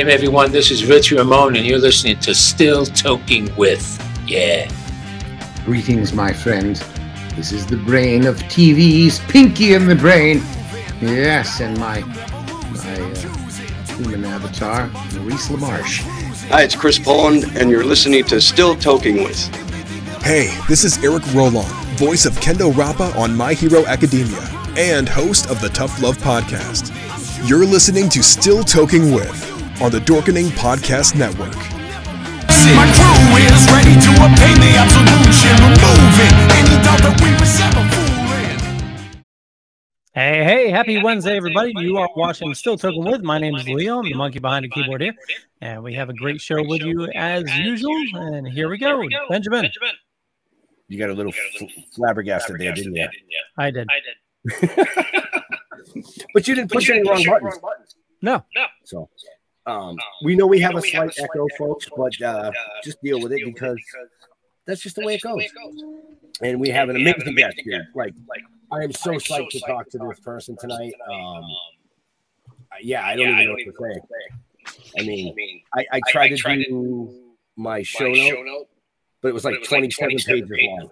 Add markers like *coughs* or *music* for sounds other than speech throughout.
game, everyone. This is Rich Ramon, and you're listening to Still Toking With. Yeah. Greetings, my friend. This is the brain of TV's Pinky and the Brain. Yes, and my my uh, human avatar, Maurice LaMarche. Hi, it's Chris Poland, and you're listening to Still Toking With. Hey, this is Eric Rolon, voice of Kendo Rappa on My Hero Academia, and host of the Tough Love Podcast. You're listening to Still Toking With on the Dorkening Podcast Network. My crew is ready to obtain the absolution, removing any doubt that we were ever fooling. Hey, hey, happy Wednesday, everybody. You are watching Still Toking With. My name is Leo. I'm the monkey behind the keyboard here. And we have a great show with you as usual. And here we go. Benjamin. You got a little f- flabbergasted there, didn't you? I did. *laughs* But you didn't push any wrong buttons. No. No. So, um, we know we have a slight echo, folks, but uh, just deal with it because that's just the way it goes. And we have an amazing guest here. Like, I am so psyched to talk to this person tonight. Um, yeah, I don't even know what to say. I mean, I, I tried to do my show note, but it was like 27 pages long.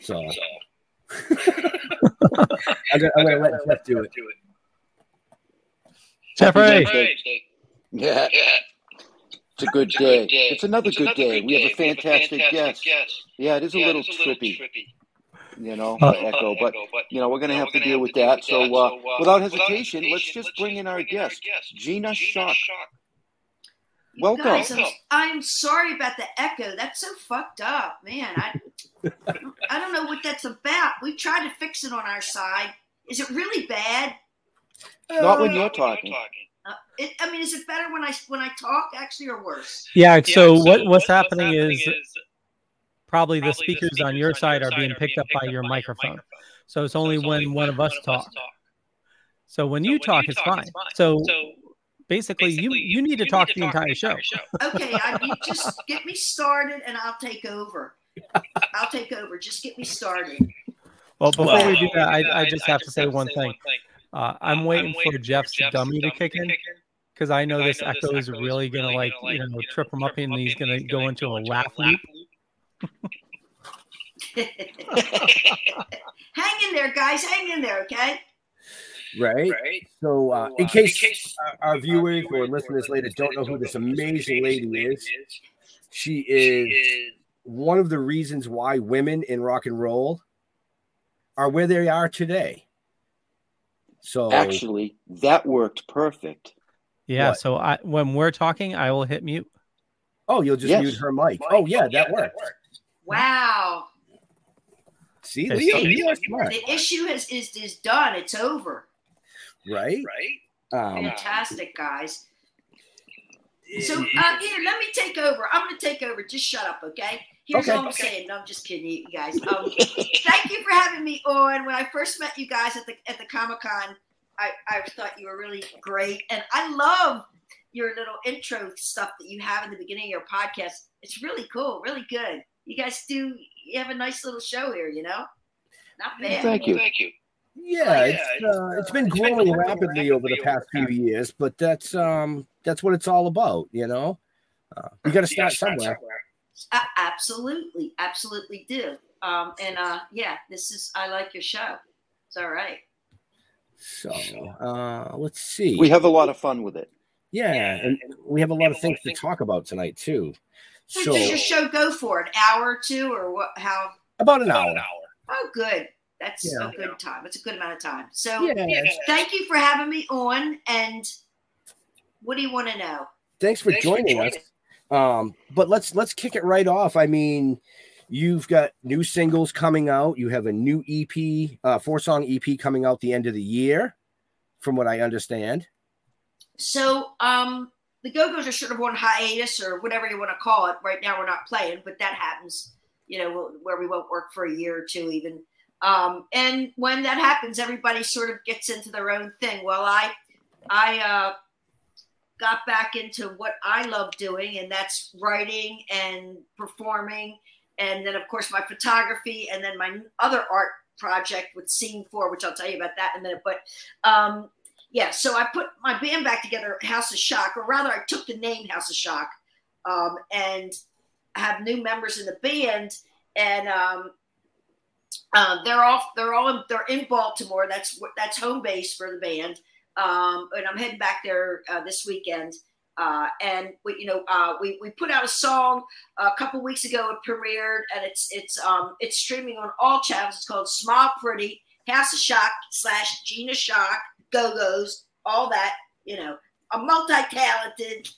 So, I'm gonna, I'm gonna let Jeff do it. Jeffrey. Yeah. It's a good day. It's another good day. We have a fantastic guest. Yeah, it is a little trippy, you know, Uh, echo, but you know we're going to have to deal with that. So, uh, without hesitation, let's just bring in our guest, Gina Schock. Welcome. Guys, I'm, I'm sorry about the echo. That's so fucked up, man. I I don't know what that's about. We tried to fix it on our side. Is it really bad? Not when you're talking. Uh, it, I mean, is it better when I when I talk actually, or worse? Yeah, so what, what's happening is probably the speakers on your side are being picked up by your microphone. So it's only when one of us talk. So when you talk, it's fine. So basically, you you need to talk the entire show. *laughs* Okay, I, you just get me started, and I'll take over. I'll take over. Just get me started. Well, before we do that, I, I just have to say one thing. Uh, I'm waiting for Jeff's dummy to kick in because I know this echo is really gonna like you know trip him up and he's gonna go into a laugh loop. *laughs* hang in there, guys. Hang in there, okay? Right. right? So, uh, in case our, our viewers or listeners later don't know who this amazing lady is, she is one of the reasons why women in rock and roll are where they are today. So, Actually, that worked perfect. Yeah. What? So I when we're talking, I will hit mute. oh, you'll just Yes. mute her mic. Oh, yeah, that worked. Wow. See, Okay, Leo, so- smart, The issue is is is done. It's over. right? Um, Fantastic, guys. So uh, here, let me take over. I'm going to take over. Just shut up, okay? Here's Okay. all I'm saying. No, I'm just kidding you guys. Um, thank you for having me on. When I first met you guys at the at the Comic Con, I, I thought you were really great, and I love your little intro stuff that you have in the beginning of your podcast. It's really cool, really good. You guys do. You have a nice little show here. You know, not bad. Thank you. Thank you. Yeah, it's uh, it's been growing rapidly over the past few years, but that's um that's what it's all about, you know. Uh, you got to start somewhere. Uh, absolutely, absolutely do. Um, and uh, yeah, this is. I like your show. It's all right. So uh, let's see. We have a lot of fun with it. yeah, and and we have a lot of things to talk about tonight too. So, So does your show go for an hour or two, or what? How? about an hour. An hour. Oh, good. That's Yeah. a good time. It's a good amount of time. So, Yeah, it's- thank you for having me on. And what do you want to know? thanks for joining us. Um, but let's let's kick it right off. I mean, you've got new singles coming out. You have a new EP, uh, four song EP coming out the end of the year, from what I understand. So, um, the Go Go's are sort of on hiatus or whatever you want to call it. Right now, we're not playing, but that happens, you know, where we won't work for a year or two, even. Um, and when that happens, everybody sort of gets into their own thing. Well, I, I uh, got back into what I love doing, and that's writing and performing, and then of course my photography, and then my other art project with Scene Four, which I'll tell you about that in a minute. But um, yeah, so I put my band back together, House of Schock, or rather, I took the name House of Schock, um, and have new members in the band, and um, uh, they're off. They're all in, they're in Baltimore. That's that's home base for the band, um, and I'm heading back there uh, this weekend. Uh, and we, you know, uh, we, we put out a song a couple weeks ago. It premiered, and it's it's um it's streaming on all channels. It's called "Smile Pretty," House of Schock slash Gina Schock, Go Go's, all that. You know, a multi-talented.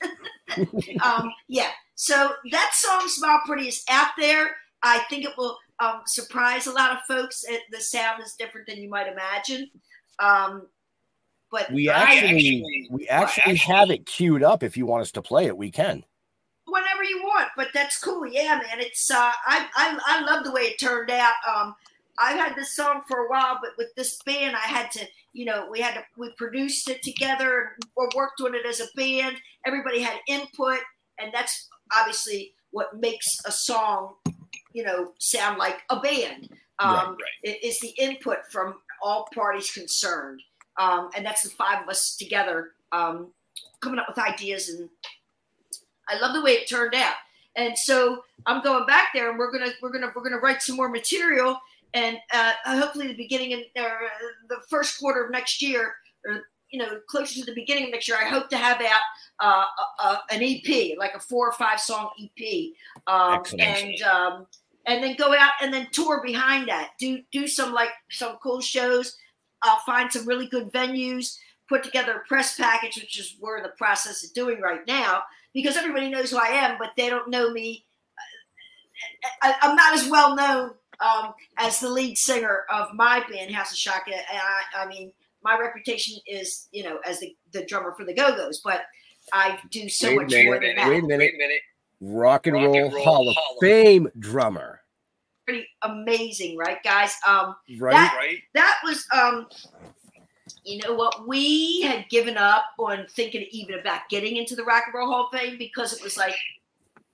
*laughs* um, yeah. So that song "Smile Pretty" is out there. I think it will um, surprise a lot of folks. It, the sound is different than you might imagine. Um, but We I actually, we actually have it queued up. If you want us to play it, we can. whenever you want. But that's cool. Yeah, man. It's uh, I, I I love the way it turned out. Um, I've had this song for a while, but with this band, I had to, you know, we had to we produced it together or worked on it as a band. Everybody had input, and that's obviously what makes a song, you know, sound like a band. Um, it is the input from all parties concerned, um, and that's the five of us together um, coming up with ideas and I love the way it turned out. And so I'm going back there, and we're gonna we're gonna we're gonna write some more material, and uh, hopefully the beginning of uh, the first quarter of next year, or you know closer to the beginning of next year, I hope to have out uh, a, a, an EP, like a four or five song EP, um, and um, and then go out and then tour behind that. Do do some like some cool shows. I'll find some really good venues. Put together a press package, which is we're in the process of doing right now because everybody knows who I am, but they don't know me. I, I'm not as well known um, as the lead singer of my band, House of Schock. And I, I mean, my reputation is, you know, as the, the drummer for the Go Go's, but I do so Wait much minute, more than that. wait a minute. Rock and Roll, Hall of Fame drummer, Pretty amazing, right, guys? Um, right? That, that was, um, you know what? We had given up on thinking even about getting into the Rock and Roll Hall of Fame because it was like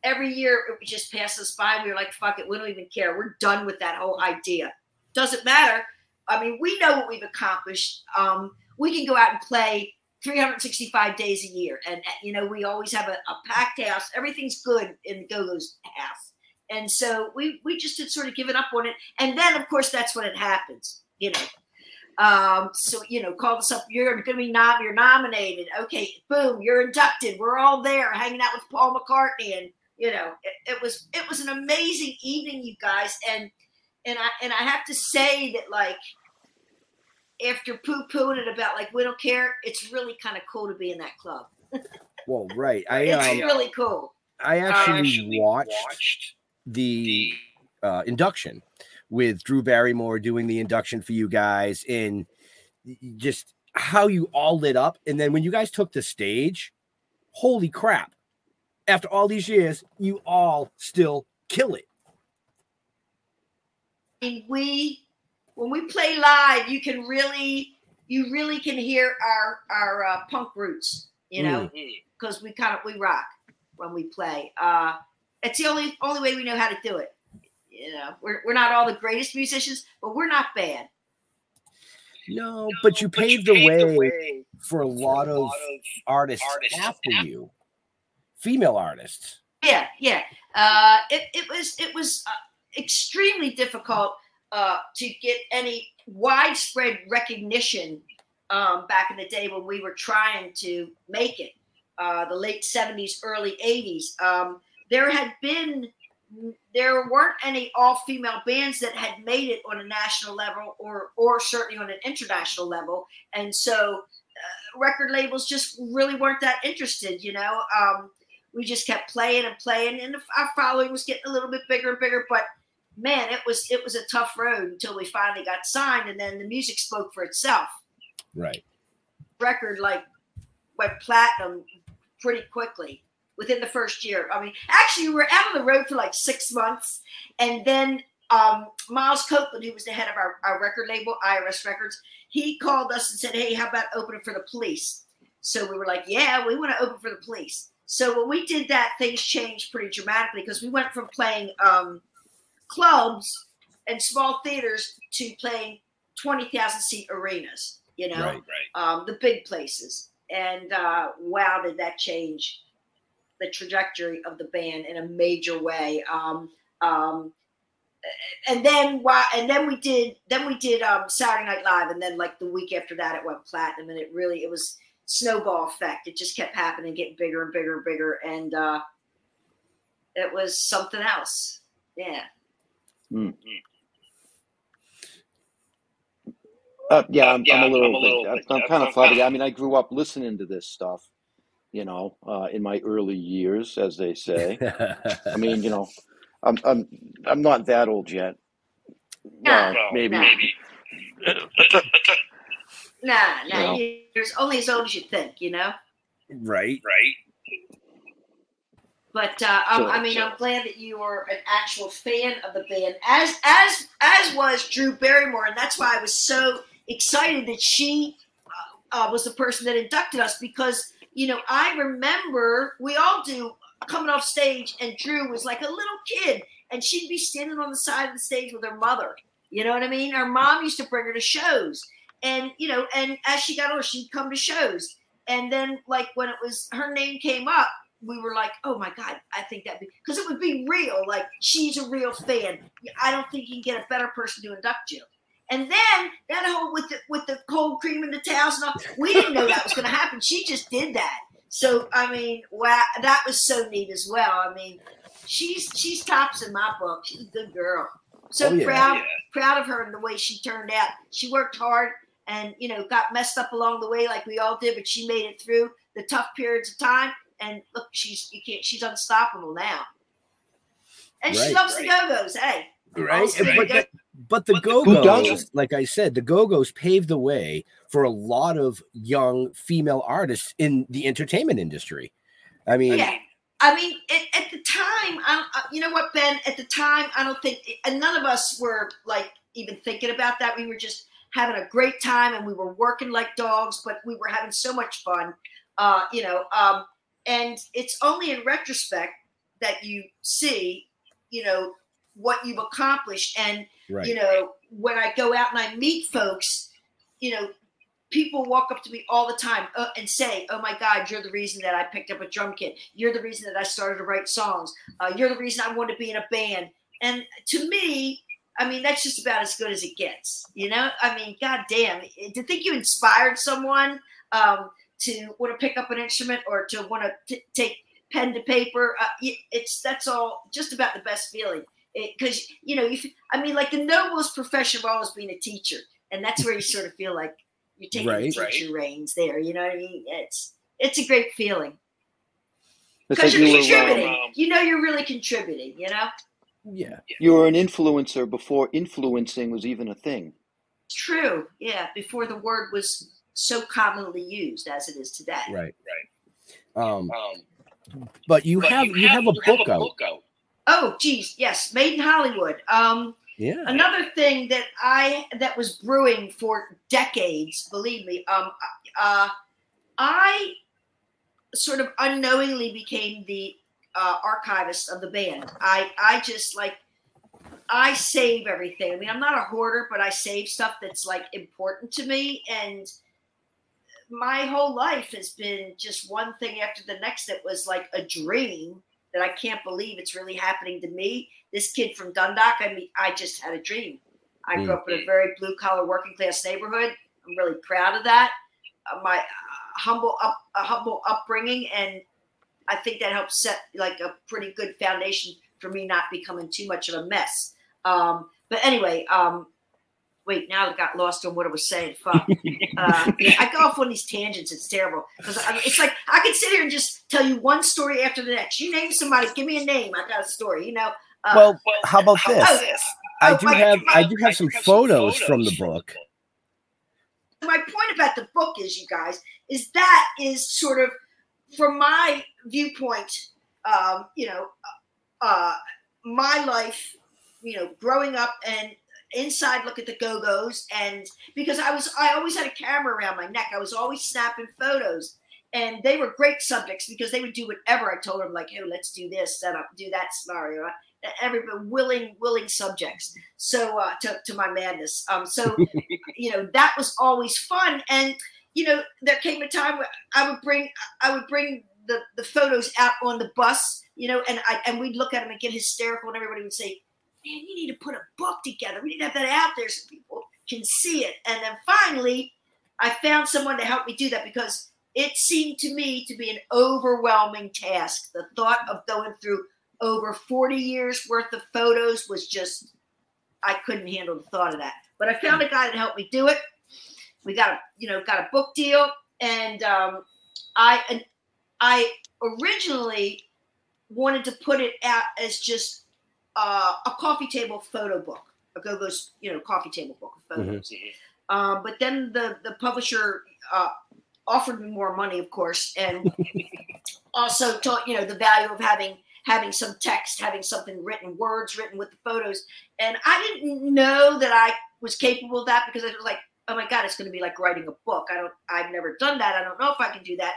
every year it would just pass us by. We were like, fuck it, we don't even care. We're done with that whole idea. Doesn't matter. I mean, we know what we've accomplished. Um, we can go out and play 365 days a year. And, you know, we always have a, a packed house. Everything's good in the Go Go's house. And so we, we just had sort of given up on it. And then, of course, that's when it happens, you know. Um, so you know, call us up. You're going to be nom- You're nominated. Okay, boom, you're inducted. We're all there, hanging out with Paul McCartney, and you know, it, it was it was an amazing evening, you guys. And and I and I have to say that like after poo pooing it about like we don't care, it's really kind of cool to be in that club. *laughs* Well, right. I It's um, really cool. I actually watched the uh, induction with Drew Barrymore doing the induction for you guys and just how you all lit up. And then when you guys took the stage, holy crap. After all these years, you all still kill it. and we when we play live you can really you really can hear our our uh, punk roots you know because we kind of we rock when we play uh it's the only only way we know how to do it. You know we're, we're not all the greatest musicians but we're not bad. No, but you paved the way for a lot of artists after you, female artists. yeah yeah. Uh it, it was it was uh, extremely difficult uh to get any widespread recognition um back in the day when we were trying to make it uh the late 70s early 80s um there had been there weren't any all-female bands that had made it on a national level or or certainly on an international level. And so uh, record labels just really weren't that interested you know? Um we just kept playing and playing and our following was getting a little bit bigger and bigger but man it was it was a tough road until we finally got signed and then the music spoke for itself. Right. record like went platinum pretty quickly within the first year i mean actually we were out on the road for like six months and then um, miles copeland who was the head of our, our record label irs records he called us and said hey how about opening for the police so we were like yeah we want to open for the police so when we did that things changed pretty dramatically because we went from playing um, clubs and small theaters to playing 20,000 seat arenas. you know, Right, Um, the big places. And uh, wow, did that change the trajectory of the band in a major way. Um, um, and then why? And then we did. Then we did um, Saturday Night Live, and then like the week after that, it went platinum, and it really it was snowball effect. It just kept happening, getting bigger and bigger and bigger, and uh, it was something else. Yeah. Uh, yeah, I'm, I'm a little, I'm, I'm kind of funny. I mean, I grew up listening to this stuff, you know, uh, in my early years, as they say. I *laughs* mean, you know, I'm, I'm, I'm not that old yet. No, Well, maybe. no. Nah, nah. No. You're only as old as you think, you know. right, right. But uh, So- I mean, I'm glad that you are an actual fan of the band, as as as was Drew Barrymore, and that's why I was so excited that she uh, uh, was the person that inducted us because you know I remember we all do coming off stage, and Drew was like a little kid, and she'd be standing on the side of the stage with her mother. You know what I mean? Her mom used to bring her to shows, and you know, and as she got older, she'd come to shows, and then like when it was her name came up we were like, oh my God, I think that'd because it would be real. Like she's a real fan. I don't think you can get a better person to induct you. And then that whole with the with the cold cream and the towels and all, we didn't know that was going to happen. She just did that. So I mean, wow, that was so neat as well. I mean, she's she's tops in my book. She's a good girl. So Oh, yeah. proud proud of her and the way she turned out. She worked hard and you know got messed up along the way like we all did, but she made it through the tough periods of time. And look, she's you can't she's unstoppable now. And she Right, loves the Go-Go's. Hey, right. But, the, Go Go's, like I said, the Go Go's paved the way for a lot of young female artists in the entertainment industry. I mean, yeah. I mean, at, at the time, I, I, you know what, Ben? At the time, I don't think, and none of us were like even thinking about that. We were just having a great time, and we were working like dogs, but we were having so much fun, uh, you know. Um, and it's only in retrospect that you see, you know, what you've accomplished, and right. you know, when I go out and I meet folks, you know, people walk up to me all the time uh, and say, "Oh my God, you're the reason that I picked up a drum kit. You're the reason that I started to write songs. Uh, you're the reason I want to be in a band." And to me, I mean, that's just about as good as it gets. You know, I mean, God damn, to think you inspired someone um, to want to pick up an instrument or to want to t- take pen to paper, uh, it's that's all just about the best feeling. It because you know, you, f- I mean, like the noblest profession of all is being a teacher, and that's where you sort of feel like you're taking Right. the teacher reins there. You know what I mean? It's it's a great feeling because like you're you were, contributing. um, you know, you're really contributing. You know, yeah. you were an influencer before influencing was even a thing. true. Yeah, before the word was so commonly used as it is today. Right. Right. Um, but you have you have a book out. Oh, geez, yes, Made in Hollywood. Um, Yeah. another thing that I that was brewing for decades, believe me. Um, uh, I sort of unknowingly became the uh, archivist of the band. I I just like I save everything. I mean, I'm not a hoarder, but I save stuff that's like important to me and my whole life has been just one thing after the next that was like a dream that I can't believe it's really happening to me. This kid from Dundalk, I mean, I just had a dream. I grew up in a very blue collar working class neighborhood. I'm really proud of that. Uh, my uh, humble up, uh, humble upbringing, and I think that helped set like a pretty good foundation for me not becoming too much of a mess. Um, but anyway, um, wait, now I got lost on what I was saying. Fuck. *laughs* Uh, yeah, I go off on these tangents. It's terrible because it's like I could sit here and just tell you one story after the next. You name somebody, give me a name. I got a story. You know. Uh, Well, how about this? oh, I oh, do my- have my- I do have some photos from the book. my point about the book is, you guys, is that is sort of from my viewpoint, um, you know, uh, my life, you know, growing up and inside look at the go-go's and because I was I always had a camera around my neck. I was always snapping photos. And they were great subjects because they would do whatever I told them, like, hey, let's do this, set up, do that scenario. everybody willing willing subjects. So uh, to to my madness. Um, so *laughs* you know that was always fun, and you know there came a time where I would bring I would bring the the photos out on the bus, you know, and I and we'd look at them and get hysterical, and everybody would say, "Man, you need to put a book together. We need to have that out there so people can see it." And then finally, I found someone to help me do that because it seemed to me to be an overwhelming task. The thought of going through over 40 years worth of photos was just I couldn't handle the thought of that. But I found a guy to help me do it. We got a you know got a book deal, and um, I and I originally wanted to put it out as just uh, a coffee table photo book, a go-go's you know coffee table book of photos. Um, but then the the publisher uh, offered me more money, of course, and *laughs* also taught you know the value of having having some text, having something written, words written with the photos. And I didn't know that I was capable of that because I was like, oh my god, it's going to be like writing a book. I don't, I've never done that. I don't know if I can do that.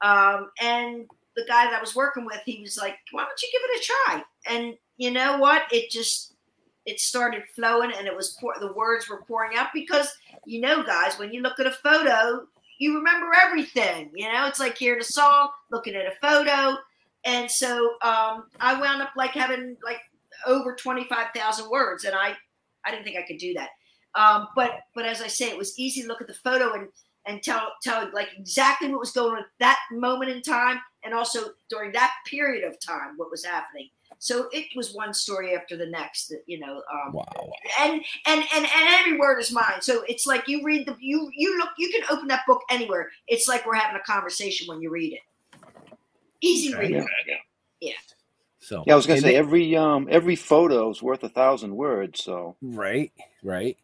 Um, and the guy that I was working with, he was like, why don't you give it a try? And you know what? It just it started flowing and it was pour, the words were pouring out because you know guys when you look at a photo you remember everything you know? It's like hearing a song looking at a photo. And so um, i wound up like having like over 25000 words and i i didn't think i could do that. Um, but but as i say it was easy to look at the photo and and tell tell like exactly what was going on at that moment in time and also during that period of time what was happening so it was one story after the next that you know um, wow and and and and every word is mine so it's like you read the you you look you can open that book anywhere it's like we're having a conversation when you read it easy Okay. reading yeah so Yeah, I was gonna say they- every um every photo is worth a thousand words. So Right, right.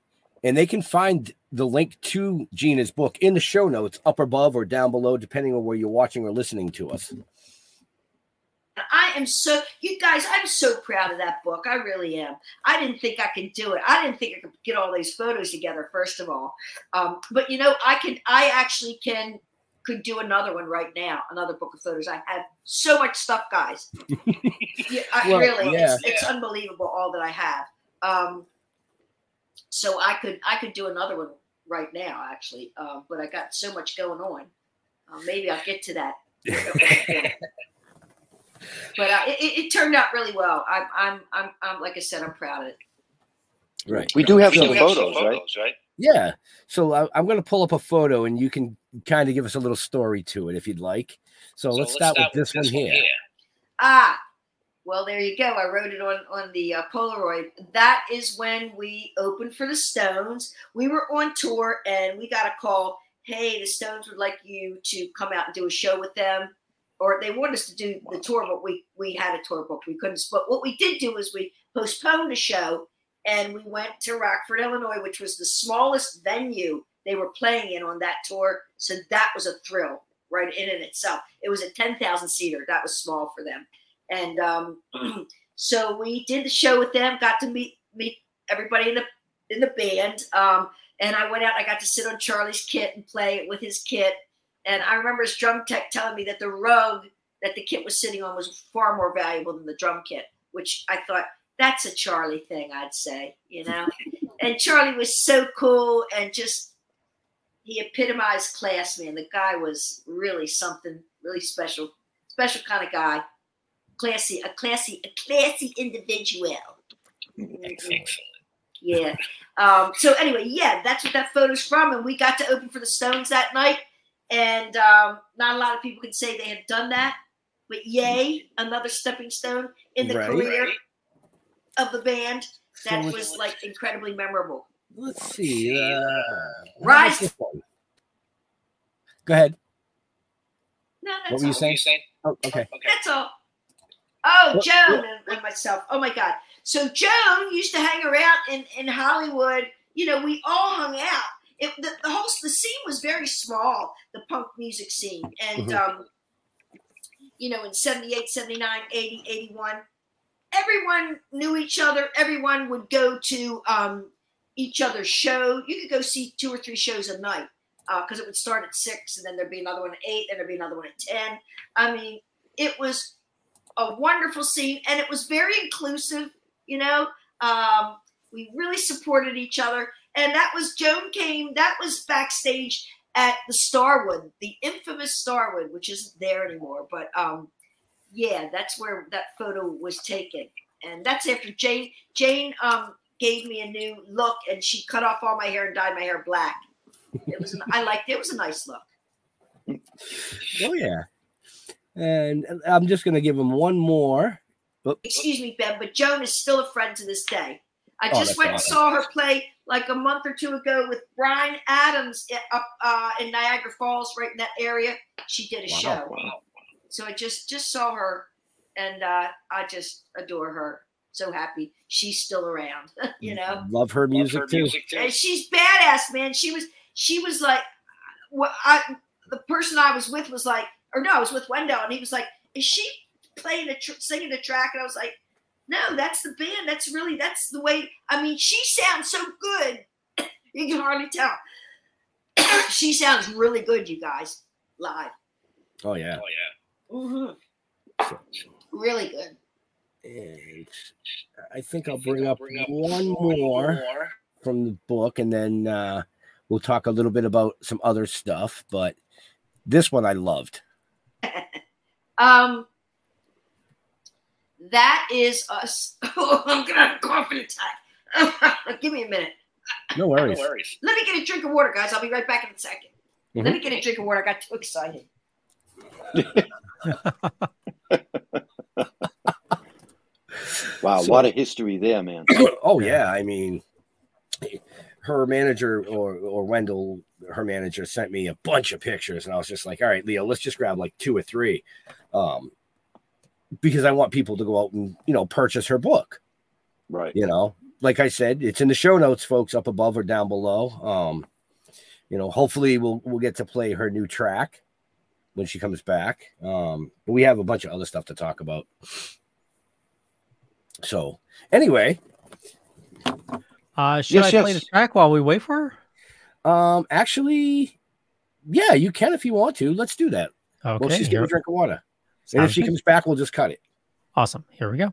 And they can find the link to Gina's book in the show notes up above or down below, depending on where you're watching or listening to us. I am so you guys. I'm so proud of that book. I really am. I didn't think I could do it. I didn't think I could get all these photos together. First of all, um, but you know, I can. I actually can. Could do another one right now. Another book of photos. I have so much stuff, guys. *laughs* yeah, I, Well, really, yeah. it's, it's unbelievable all that I have. Um, so I could I could do another one right now, actually. Um, but I got so much going on. Uh, maybe I'll get to that. *laughs* but uh, it, it- it turned out really well. I'm, I'm, I'm, I'm, like I said, I'm proud of it. Right. we do have So- some photos, right? Yeah. So I, I'm going to pull up a photo and you can kind of give us a little story to it if you'd like. So, let's, start, with this, one here. Ah, well, there you go. I wrote it on on the uh, Polaroid. That is when we opened for the Stones. We were on tour and we got a call. Hey, the Stones would like you to come out and do a show with them, or they wanted us to do the tour, but we we had a tour booked. We couldn't. But what we did do is we postponed the show and we went to Rockford, Illinois, which was the smallest venue they were playing in on that tour. So that was a thrill right in and itself. It was a 10,000 seater. That was small for them. And um, *clears throat* so we did the show with them, got to meet meet everybody in the in the band. Um, and I went out, I got to sit on Charlie's kit and play it with his kit. And I remember his drum tech telling me that the rug that the kit was sitting on was far more valuable than the drum kit, which I thought that's a Charlie thing, I'd say, you know. *laughs* and Charlie was so cool and just he epitomized class, man. The guy was really something really special, special kind of guy. Classy, a classy, a classy individual. Yeah. Um, so anyway, yeah, that's what that photo's from, and we got to open for the Stones that night, and um, not a lot of people can say they have done that, but yay, another stepping stone in the Right. career of the band. That So was like incredibly memorable. Let's see. Uh, how about Right. Go ahead. No, that's What were you all. saying? Oh, okay. That's all. Oh, What- Joan and, and myself. Oh my God. So Joan used to hang around in, in Hollywood. You know, we all hung out. It, the, the whole the scene was very small, the punk music scene. And, Mhm. um, you know, in 78, 79, 80, 81, everyone knew each other. Everyone would go to um, each other's show. You could go see two or three shows a night because it would start at six and then there'd be another one at eight and there'd be another one at 10. I mean, it was a wonderful scene, and it was very inclusive. You know, um, we really supported each other, and that was Joan came. That was backstage at the Starwood, the infamous Starwood, which isn't there anymore. But um, yeah, that's where that photo was taken, and that's after Jane. Jane um, gave me a new look, and she cut off all my hair and dyed my hair black. It was. An, I liked. It. it was a nice look. Oh yeah. And I'm just gonna give him one more. Excuse me, Ben, but Joan is still a friend to this day. I Oh, just went and awesome. saw her play like a month or two ago with Bryan Adams up uh, in Niagara Falls, right in that area. She did a Wow. show, so I just just saw her, and uh, I just adore her. So happy she's still around. *laughs* you know, love her music too. and she's badass, man. She was she was like, what I the person I was with was like, or no, I was with Wendell, and he was like, is she playing a tr- singing a track? And I was like, no, that's the band. That's really that's the way. I mean, she sounds so good, *coughs* you can hardly tell. *coughs* she sounds really good, you guys, live. Oh yeah. Oh yeah. Mm-hmm. Really good. And I think I'll bring up one more from the book, and then uh, we'll talk a little bit about some other stuff. But this one I loved. *laughs* Um, that is us. *laughs* Oh, I'm gonna have a coughing *laughs* attack. Give me a minute. No *laughs* worries. no worries. Let me get a drink of water, guys. I'll be right back in a 2nd Let me get a drink of water. I got too excited. Wow, So- what a history there, man. *coughs* oh yeah, I mean, her manager or or Wendell, her manager, sent me a bunch of pictures, and I was just like, all right, Leo, let's just grab like two or three, um, because I want people to go out and you know purchase her book. Right. You know, like I said, it's in the show notes, folks, up above or down below. Um, you know, hopefully we'll we'll get to play her new track when she comes back. Um, but we have a bunch of other stuff to talk about. So anyway, Uh, should Yes, I play yes. the track while we wait for her? um, actually, yeah, you can if you want to. Let's do that. Okay. We'll just give her a drink of water, and if she good. comes back, we'll just cut it. Awesome. Here we go.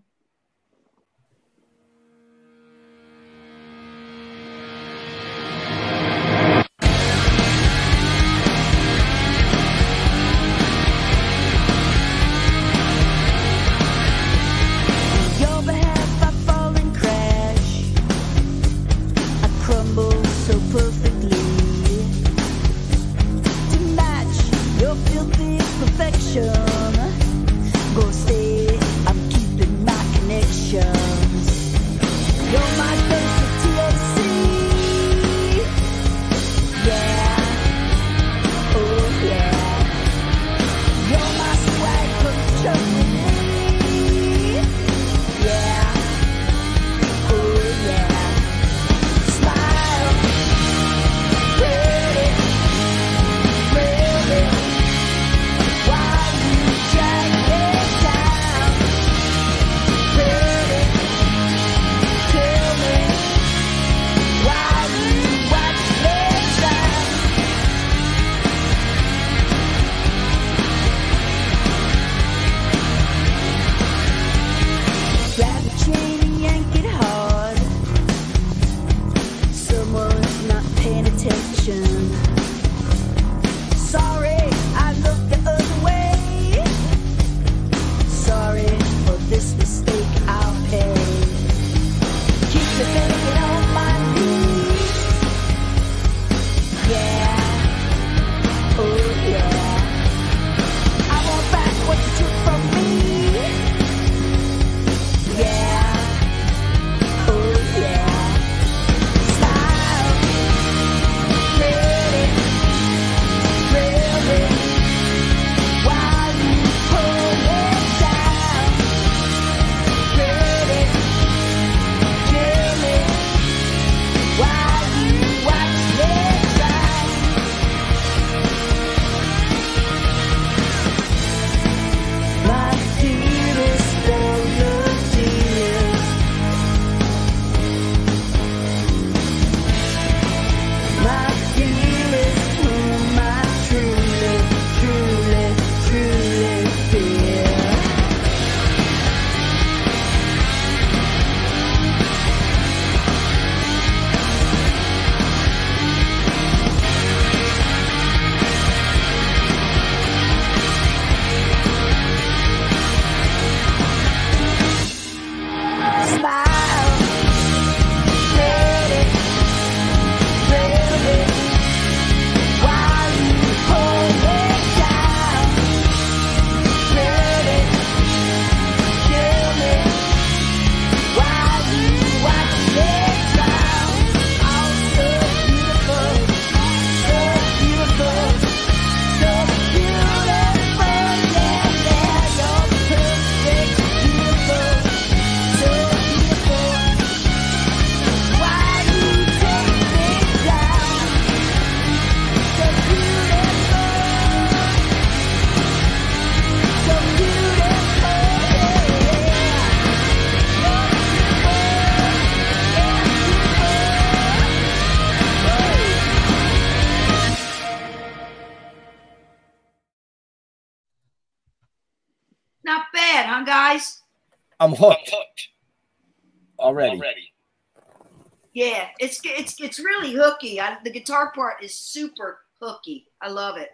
It's it's it's really hooky. I, the guitar part is super hooky. I love it.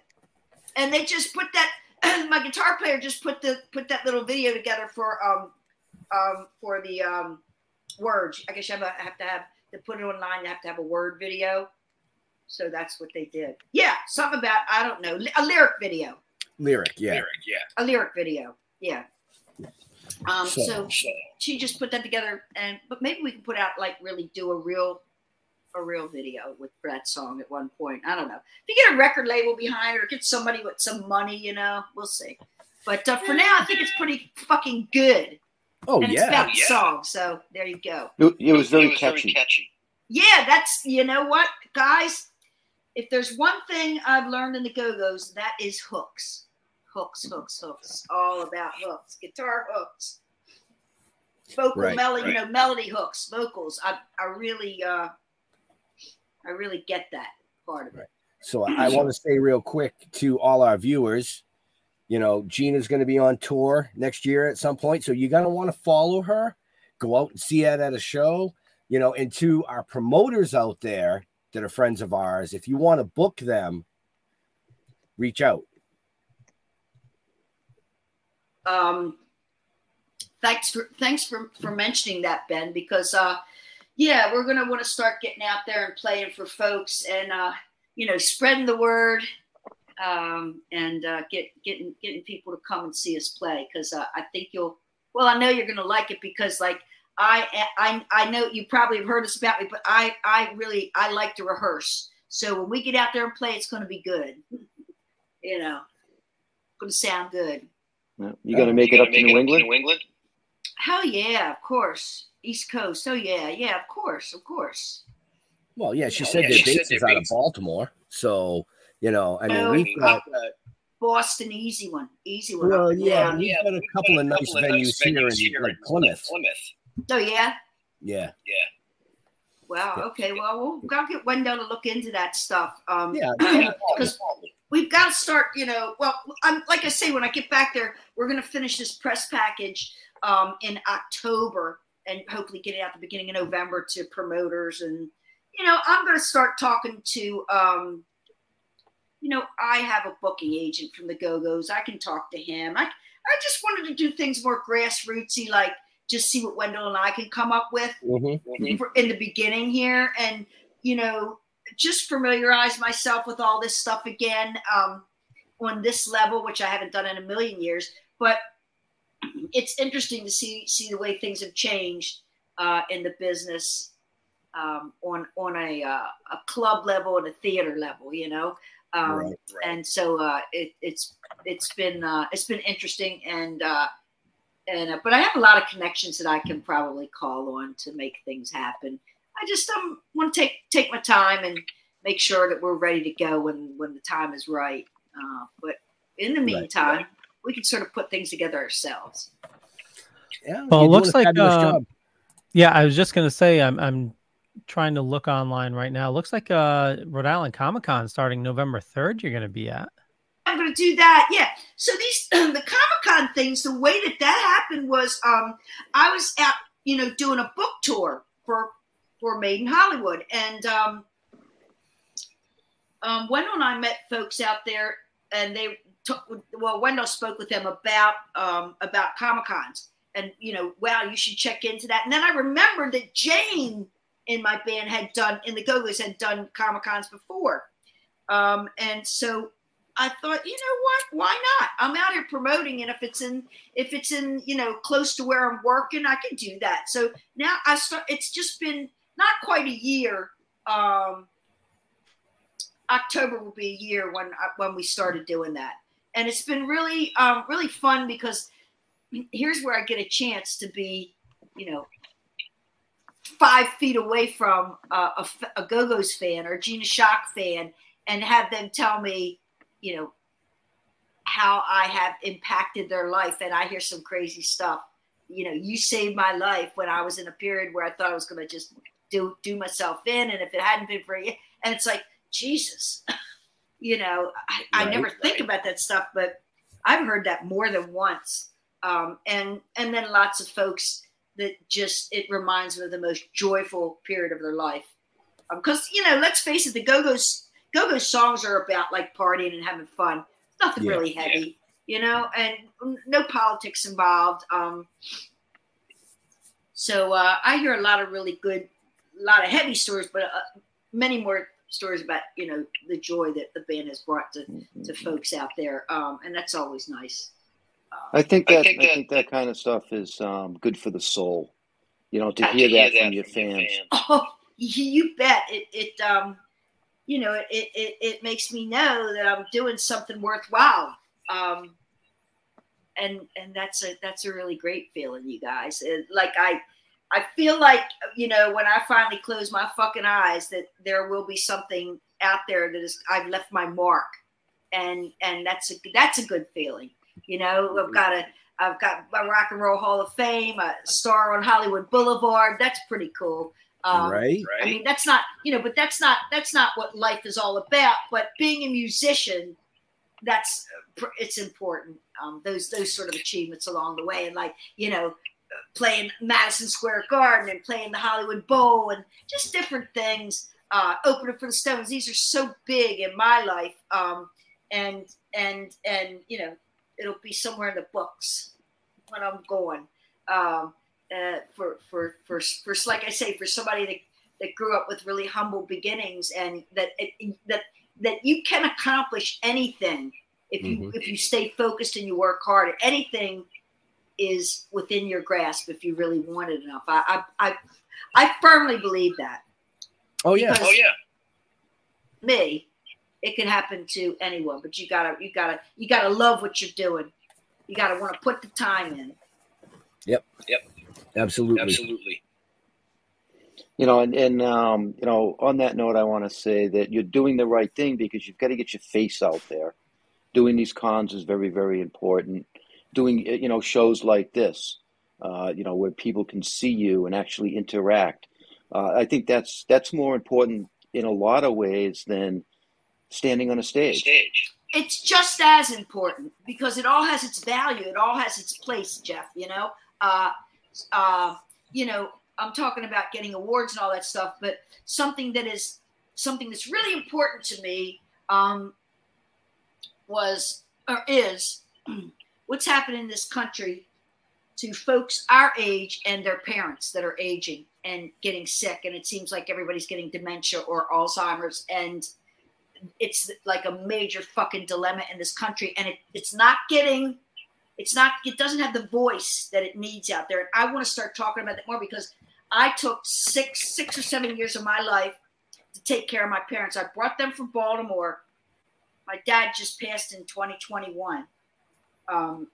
And they just put that. *clears throat* my guitar player just put the put that little video together for um um for the um words. I guess you have, a, have to have to put it online. You have to have a word video. So that's what they did. Yeah, something about I don't know a lyric video. Lyric, yeah. lyric, yeah, A lyric video. Yeah. Um, So- so, she just put that together, and but maybe we can put out like really do a real, a real video with that song at one point. I don't know. If you get a record label behind it or get somebody with some money, you know, we'll see. But uh, for now, I think it's pretty fucking good. Oh and yeah. it's about the song, so there you go. It, it was very catchy. Yeah, that's you know what, guys. If there's one thing I've learned in the Go Go's, that is hooks, hooks, hooks, hooks. All about hooks, guitar hooks, vocal Right, melody, you know, melody hooks, vocals. I I really uh, I really get that part of it. So I, I *clears throat* want to say real quick to all our viewers, you know, Gina's going to be on tour next year at some point. So you're going to want to follow her, go out and see it at a show, you know, and to our promoters out there that are friends of ours, if you want to book them, reach out. um, thanks for thanks for for mentioning that, Ben, because uh, yeah, we're gonna want to start getting out there and playing for folks, and uh, you know, spreading the word, um, and uh, get getting getting people to come and see us play, because uh, I think you'll. Well, I know you're gonna like it because like. I, I I know you probably have heard this about me, but I I really I like to rehearse. So when we get out there and play, it's to be good. You know, to sound good. Yeah. You gonna make it up to New England. Hell yeah, of course. East Coast. Oh yeah, yeah, of course, of course. Well, yeah, she Yeah, said yeah, their she said base is their out of Baltimore. So, you know, I mean, Oh, we've got, Boston, easy one, easy one. well, up and yeah, down. we've got a couple of nice venues here in like Plymouth. Oh yeah. yeah. Yeah. Wow. Okay. Well, we'll gotta get Wendell to look into that stuff. Um, Yeah, *clears throat* because we've got to start. You know, well, I'm like I say, when I get back there, we're gonna finish this press package um, in October and hopefully get it out the beginning of November to promoters and you know I'm gonna start talking to. Um, you know, I have a booking agent from the Go Go's. I can talk to him. I I just wanted to do things more grassrootsy, like just see what Wendell and I can come up with Mm-hmm. for- in the beginning here and you know just familiarize myself with all this stuff again um, on this level which i haven't done in a million years but it's interesting to see see the way things have changed uh, in the business um, on on a uh, a club level and a theater level you know um, Right, and so uh, it, it's it's been uh, it's been interesting and uh, and uh, but I have a lot of connections that I can probably call on to make things happen. I just um, want to take take my time and make sure that we're ready to go when when the time is right. Uh, but in the meantime, we can sort of put things together ourselves. Yeah. Well, it looks like uh, yeah. I was just gonna say I'm I'm trying to look online right now. Looks like uh Rhode Island Comic Con starting November third. You're gonna be at. I'm going to do that. Yeah. So these *clears throat* the Comic Con things, the way that that happened was, um, I was out, you know, doing a book tour for for Made in Hollywood, and um, um, Wendell and I met folks out there, and they took. Well, Wendell spoke with them about um, about Comic Cons, and you know, wow, you should check into that. And then I remembered that Jane in my band had done in the Go Go's had done Comic Cons before, um, and so I thought, you know what? Why not? I'm out here promoting, and if it's in if it's in you know close to where I'm working, I can do that. So now I start. It's just been not quite a year. Um, October will be a year when uh, when we started doing that, and it's been really um, really fun because here's where I get a chance to be, you know, five feet away from uh, a, a Go-Go's fan or Gina Schock fan, and have them tell me, you know, how I have impacted their life, and I hear some crazy stuff. You know, you saved my life when I was in a period where I thought I was going to just do do myself in, and if it hadn't been for you, and it's like Jesus, *laughs* you know, I, I Right, never think about that stuff, but I've heard that more than once. um, and and then lots of folks that just it reminds them of the most joyful period of their life. Because you know, let's face it, the Go Go's Go Go songs are about like partying and having fun. Nothing Yeah. really heavy, you know, and no politics involved. Um, so uh, I hear a lot of really good, a lot of heavy stories, but uh, many more stories about you know the joy that the band has brought to to folks out there, um, and that's always nice. I think that I think that, kind of stuff is um, good for the soul. You know, to hear that from your fans. Oh, you you bet it. It um, you know, it it it makes me know that I'm doing something worthwhile. Um, and and that's a that's a really great feeling, you guys. And like I, I feel like you know when I finally close my fucking eyes that there will be something out there that is I've left my mark, and and that's a that's a good feeling. You know, I've got a I've got my Rock and Roll Hall of Fame, a star on Hollywood Boulevard. That's pretty cool. Um, Right. I mean, that's not you know, but that's not that's not what life is all about. But being a musician, that's it's important. Um, those those sort of achievements along the way, and like you know, playing Madison Square Garden and playing the Hollywood Bowl and just different things. Uh, opening for the Stones. These are so big in my life, um, and and and you know, it'll be somewhere in the books when I'm going. Um, uh, for for for for like I say, for somebody that that grew up with really humble beginnings and that it, that that you can accomplish anything if you Mhm. if you stay focused and you work hard. Anything is within your grasp if you really want it enough. I I I, I firmly believe that. Oh yeah. Because oh yeah. Me, it can happen to anyone, but you gotta you gotta you gotta love what you're doing. You gotta want to put the time in. Yep. Yep. Absolutely. Absolutely. You know, and, and um, you know, on that note, I want to say that you're doing the right thing because you've got to get your face out there. Doing these cons is very, very important. Doing, you know, shows like this, uh, you know, where people can see you and actually interact. Uh, I think that's that's more important in a lot of ways than standing on a stage. it's just as important because it all has its value. It all has its place, Jeff. You know, uh, uh, you know, I'm talking about getting awards and all that stuff, but something that is something that's really important to me um, was or is *clears throat* what's happening in this country to folks our age and their parents that are aging and getting sick, and it seems like everybody's getting dementia or Alzheimer's and it's like a major fucking dilemma in this country and it, it's not getting it's not it doesn't have the voice that it needs out there. And i want to start talking about that more because i took six six or seven years of my life to take care of my parents. I brought them from baltimore. My dad just passed in 2021 um,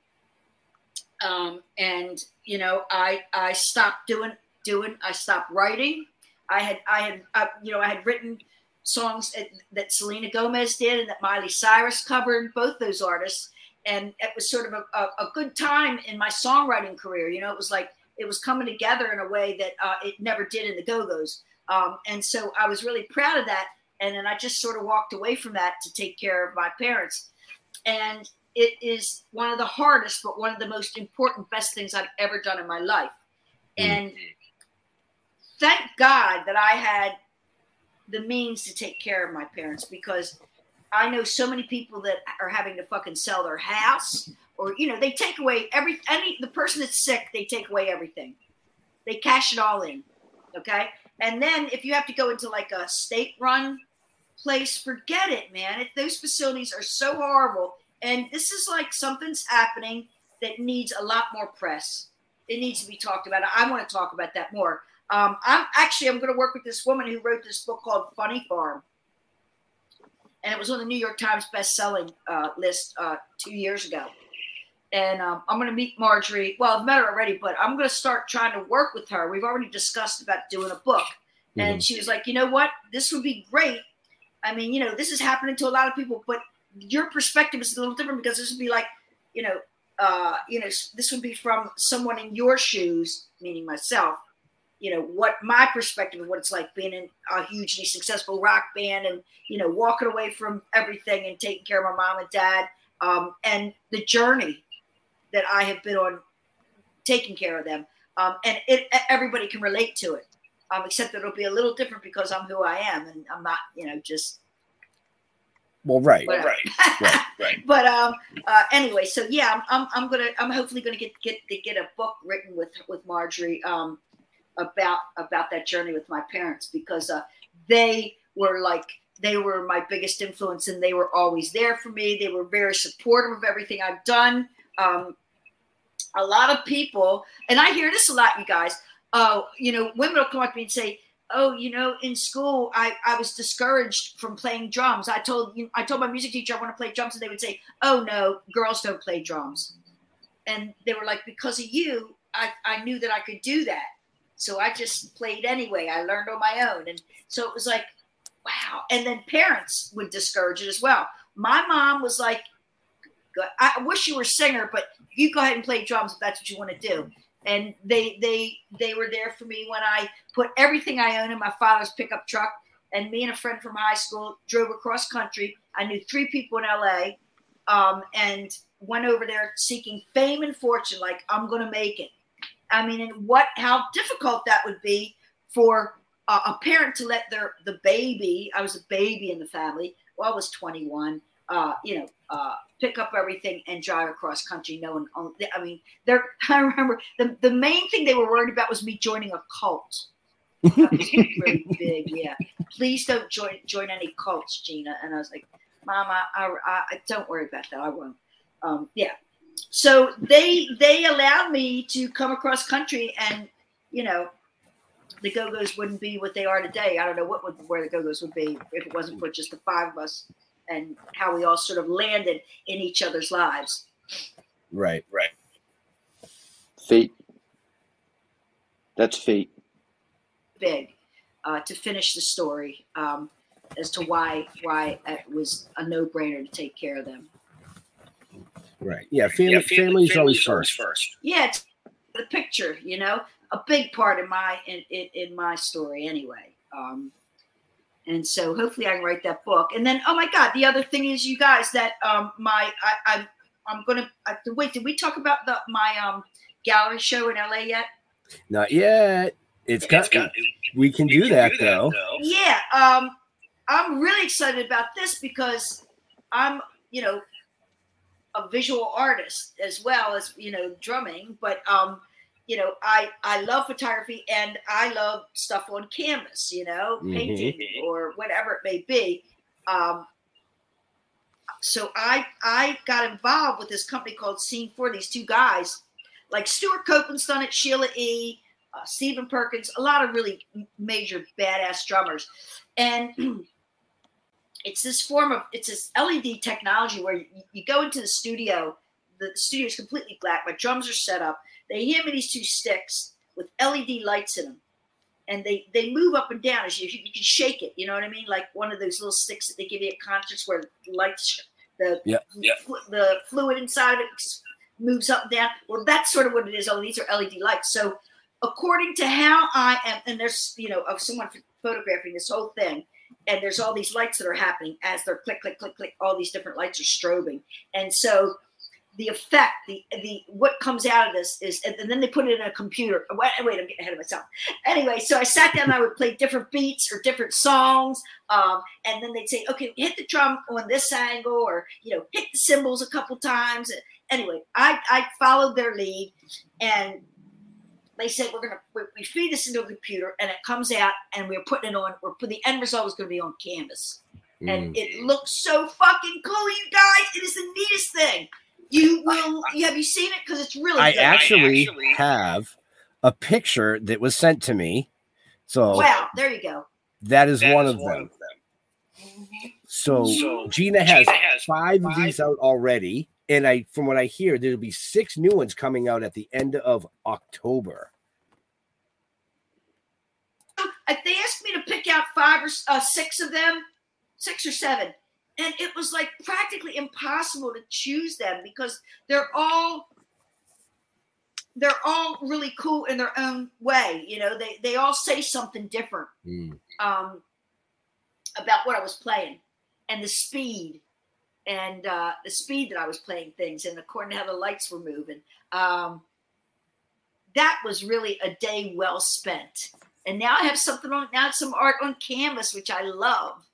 um, and you know i i stopped doing doing i stopped writing i had i had uh, you know i had written songs that- that Selena Gomez did and that Miley Cyrus covered, both those artists. And it was sort of a, a, a good time in my songwriting career. You know, it was like it was coming together in a way that uh, it never did in the Go Go's. Um, and so I was really proud of that. And then I just sort of walked away from that to take care of my parents. And it is one of the hardest, but one of the most important, best things I've ever done in my life. Mm. And thank God that I had the means to take care of my parents because I know so many people that are having to fucking sell their house or you know they take away every any the person that's sick they take away everything. They cash it all in okay? And then if you have to go into like a state run place forget it man. It, those facilities are so horrible and this is like something's happening that needs a lot more press it needs to be talked about i want to talk about that more um, I'm actually I'm going to work with this woman who wrote this book called Funny Farm, and it was on the New York Times best-selling uh, list uh, two years ago. And um, I'm going to meet Marjorie. Well, I've met her already, but I'm going to start trying to work with her. We've already discussed about doing a book, and Mhm. she was like, "You know what? This would be great. I mean, you know, this is happening to a lot of people, but your perspective is a little different because this would be like, you know, uh, you know, this would be from someone in your shoes, meaning myself." you know what my perspective of what it's like being in a hugely successful rock band and you know walking away from everything and taking care of my mom and dad um, and the journey that I have been on taking care of them, um, and it everybody can relate to it. Um, except that it'll be a little different because I'm who I am, and I'm not, you know, just Well, right. Whatever. *laughs* right. Right. but um uh anyway so yeah i'm i'm, I'm gonna i'm hopefully gonna get get to get a book written with with marjorie um about about that journey with my parents because uh they were like they were my biggest influence and they were always there for me they were very supportive of everything i've done um a lot of people and i hear this a lot you guys uh you know women will come up to me and say oh you know in school i i was discouraged from playing drums. I told you i told my music teacher i want to play drums and they would say oh no girls don't play drums. And they were like because of you i i knew that i could do that. So i just played anyway. I learned on my own. And so it was like wow. And then parents would discourage it as well. My mom was like i wish you were a singer but you go ahead and play drums if that's what you want to do and they they they were there for me when I put everything I own in my father's pickup truck. And me and a friend from high school drove across country. I knew three people in LA, um, and went over there seeking fame and fortune. Like I'm going to make it. I mean, and what how difficult that would be for a, a parent to let their the baby. I was a baby in the family. Well, I was 21. Uh, you know, uh, pick up everything and drive across country. No one, I mean, they're. *laughs* I remember the the main thing they were worried about was me joining a cult. That was really *laughs* big, yeah. Please don't join join any cults, Gina. And I was like, Mama, I, I, I don't worry about that. I won't. Um, yeah. So they they allowed me to come across country, and you know, the Go Go's wouldn't be what they are today. I don't know what would where the Go Go's would be if it wasn't for just the five of us and how we all sort of landed in each other's lives. Right. Right. Fate. That's fate. Big uh, to finish the story um, as to why why it was a no brainer to take care of them. Right. Yeah. Family, family's always first. Yeah, it's the picture, you know, a big part in my in in, in my story anyway. Um, and so hopefully I can write that book. And then, oh my God, the other thing is, you guys, that um, my I, I'm I'm gonna I, wait. Did we talk about the my um gallery show in LA yet? Not yet. It's got. We can do that though. Yeah, um, I'm really excited about this because I'm, you know, a visual artist as well as you know drumming. But um, you know, I I love photography and I love stuff on canvas. You know, Mhm. painting or whatever it may be. Um, so I I got involved with this company called Scene Four. These two guys, like Stewart Copeland's done it, Sheila E. Uh, Stephen Perkins, a lot of really major badass drummers, and *clears throat* it's this form of it's this LED technology where you, you go into the studio. The studio is completely black. My drums are set up. They hand me these two sticks with LED lights in them, and they they move up and down as you you can shake it. You know what I mean? Like one of those little sticks that they give you at concerts where lights the Yeah. flu- the fluid inside of it moves up and down. Well, that's sort of what it is. Oh, these are LED lights. So according to how I am, and there's you know of someone photographing this whole thing, and there's all these lights that are happening as they're click click click click. All these different lights are strobing, and so the effect, the the what comes out of this is, and then they put it in a computer. Wait, wait, I'm getting ahead of myself. Anyway, so I sat down and I would play different beats or different songs, um, and then they'd say, okay, hit the drum on this angle, or you know, hit the cymbals a couple times. Anyway, I I followed their lead, and they said we're gonna we, we feed this into a computer, and it comes out, and we're putting it on. We're the end result is going to be on canvas and Mm. it looks so fucking cool, you guys. It is the neatest thing. You will. Have you seen it? Because it's really. I good. actually have a picture that was sent to me. So Wow. There you go. that is one of them. So, So, Gina has five of these out already, and I, from what I hear, there'll be six new ones coming out at the end of October. If they asked me to pick out five or uh, six of them, six or seven, and it was like practically impossible to choose them because they're all they're all really cool in their own way. You know, they they all say something different. um, about what I was playing and the speed and uh, the speed that I was playing things and according to how the lights were moving. Um, that was really a day well spent. And now I have something on now some art on canvas, which I love.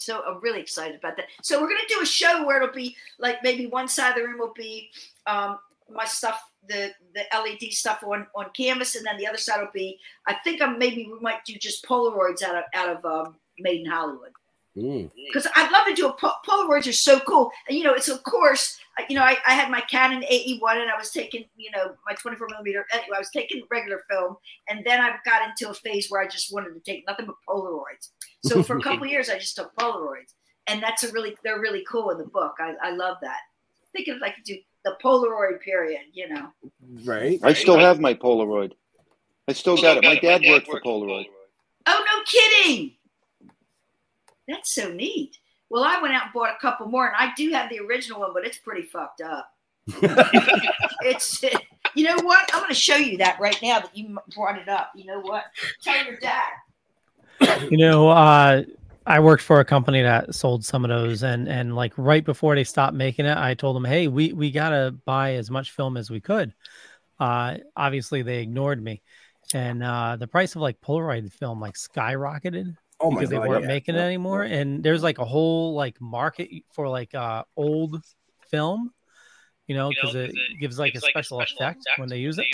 So I'm really excited about that. So we're gonna do a show where it'll be like maybe one side of the room will be um, my stuff, the the LED stuff on on canvas, and then the other side will be. I think I'm maybe we might do just Polaroids out of out of um, Made in Hollywood Mm. because I'd love to do a po- Polaroids are so cool. And you know, it's of course, you know, I, I had my Canon AE1 and I was taking, you know, my 24 millimeter. Anyway, I was taking regular film, and then I got into a phase where I just wanted to take nothing but Polaroids. So for a *laughs* couple years, I just took Polaroids, and that's a really they're really cool in the book. I, I love that. Thinking if I could do the Polaroid period, you know. Right. I still have my Polaroid. I still got it. My dad worked for Polaroid. Oh, no kidding. That's so neat. Well, I went out and bought a couple more, and I do have the original one, but it's pretty fucked up. *laughs* it's, you know what? I'm going to show you that right now that you brought it up. You know what? Tell your dad. You know, uh, I worked for a company that sold some of those, and and like right before they stopped making it, I told them, "Hey, we we gotta buy as much film as we could." Uh, obviously, they ignored me, and uh, the price of like Polaroid film like skyrocketed Oh my because they weren't yeah. making it anymore. And there's like a whole like market for like uh old film, you know, because it gives like a special effect when they use it.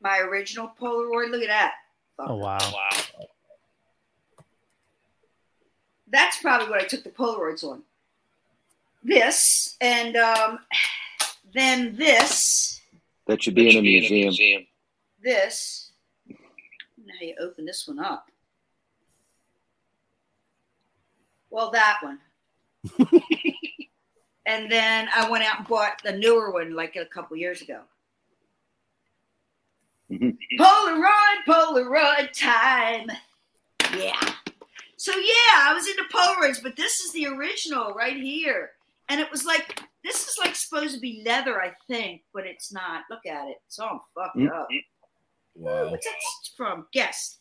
My original Polaroid. Look at that. Oh wow! That's probably what I took the Polaroids on. This, and um, then this, That should be in a museum. this. Now you open this one up. Well, that one. *laughs* and then I went out and bought the newer one like a couple years ago. Polaroid, Polaroid time. Yeah. So yeah, I was into Polaroids, but this is the original right here. And it was like this is like supposed to be leather, I think, but it's not. Look at it. It's all fucked Mm. up. Wow. What's that from? Guess.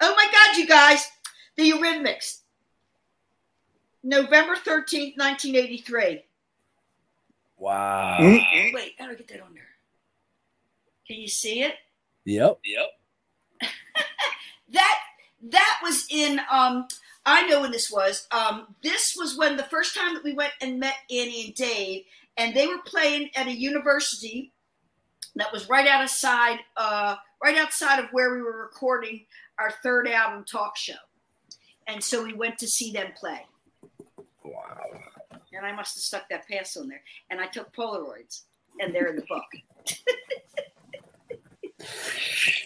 Oh my God, you guys. The Eurythmics. November 13th, 1983. Wow. Wait, how do I get that on there? Can you see it? Yep. Yep. *laughs* that that was in um I know when this was. Um this was when the first time that we went and met Annie and Dave and they were playing at a university that was right outside uh right outside of where we were recording our third album talk show. And so we went to see them play. Wow. And I must have stuck that pass on there. And I took Polaroids and they're in the book. *laughs*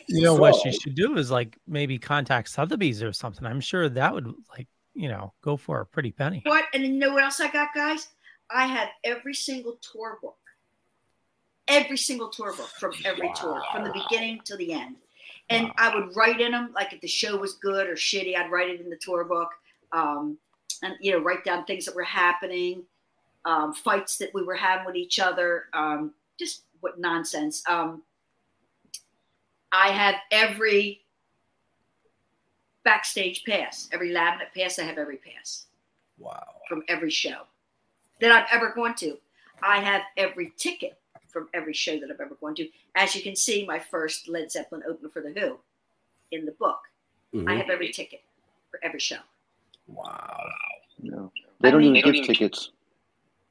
You know what So- she should do is like maybe contact Sotheby's or something. I'm sure that would like you know go for a pretty penny. What? And you know what else I got, guys? I had every single tour book. Every single tour book from every tour, from the beginning to the end. And I would write in them, like if the show was good or shitty, I'd write it in the tour book. Um, and, you know, write down things that were happening, um, fights that we were having with each other, um, just what nonsense. Um, I have every backstage pass, every laminate pass. I have every pass Wow. from every show that I've ever gone to. I have every ticket from every show that I've ever gone to. As you can see, my first Led Zeppelin opener for The Who in the book. I Mhm. have every ticket for every show. Wow. No. They don't mean- even give tickets.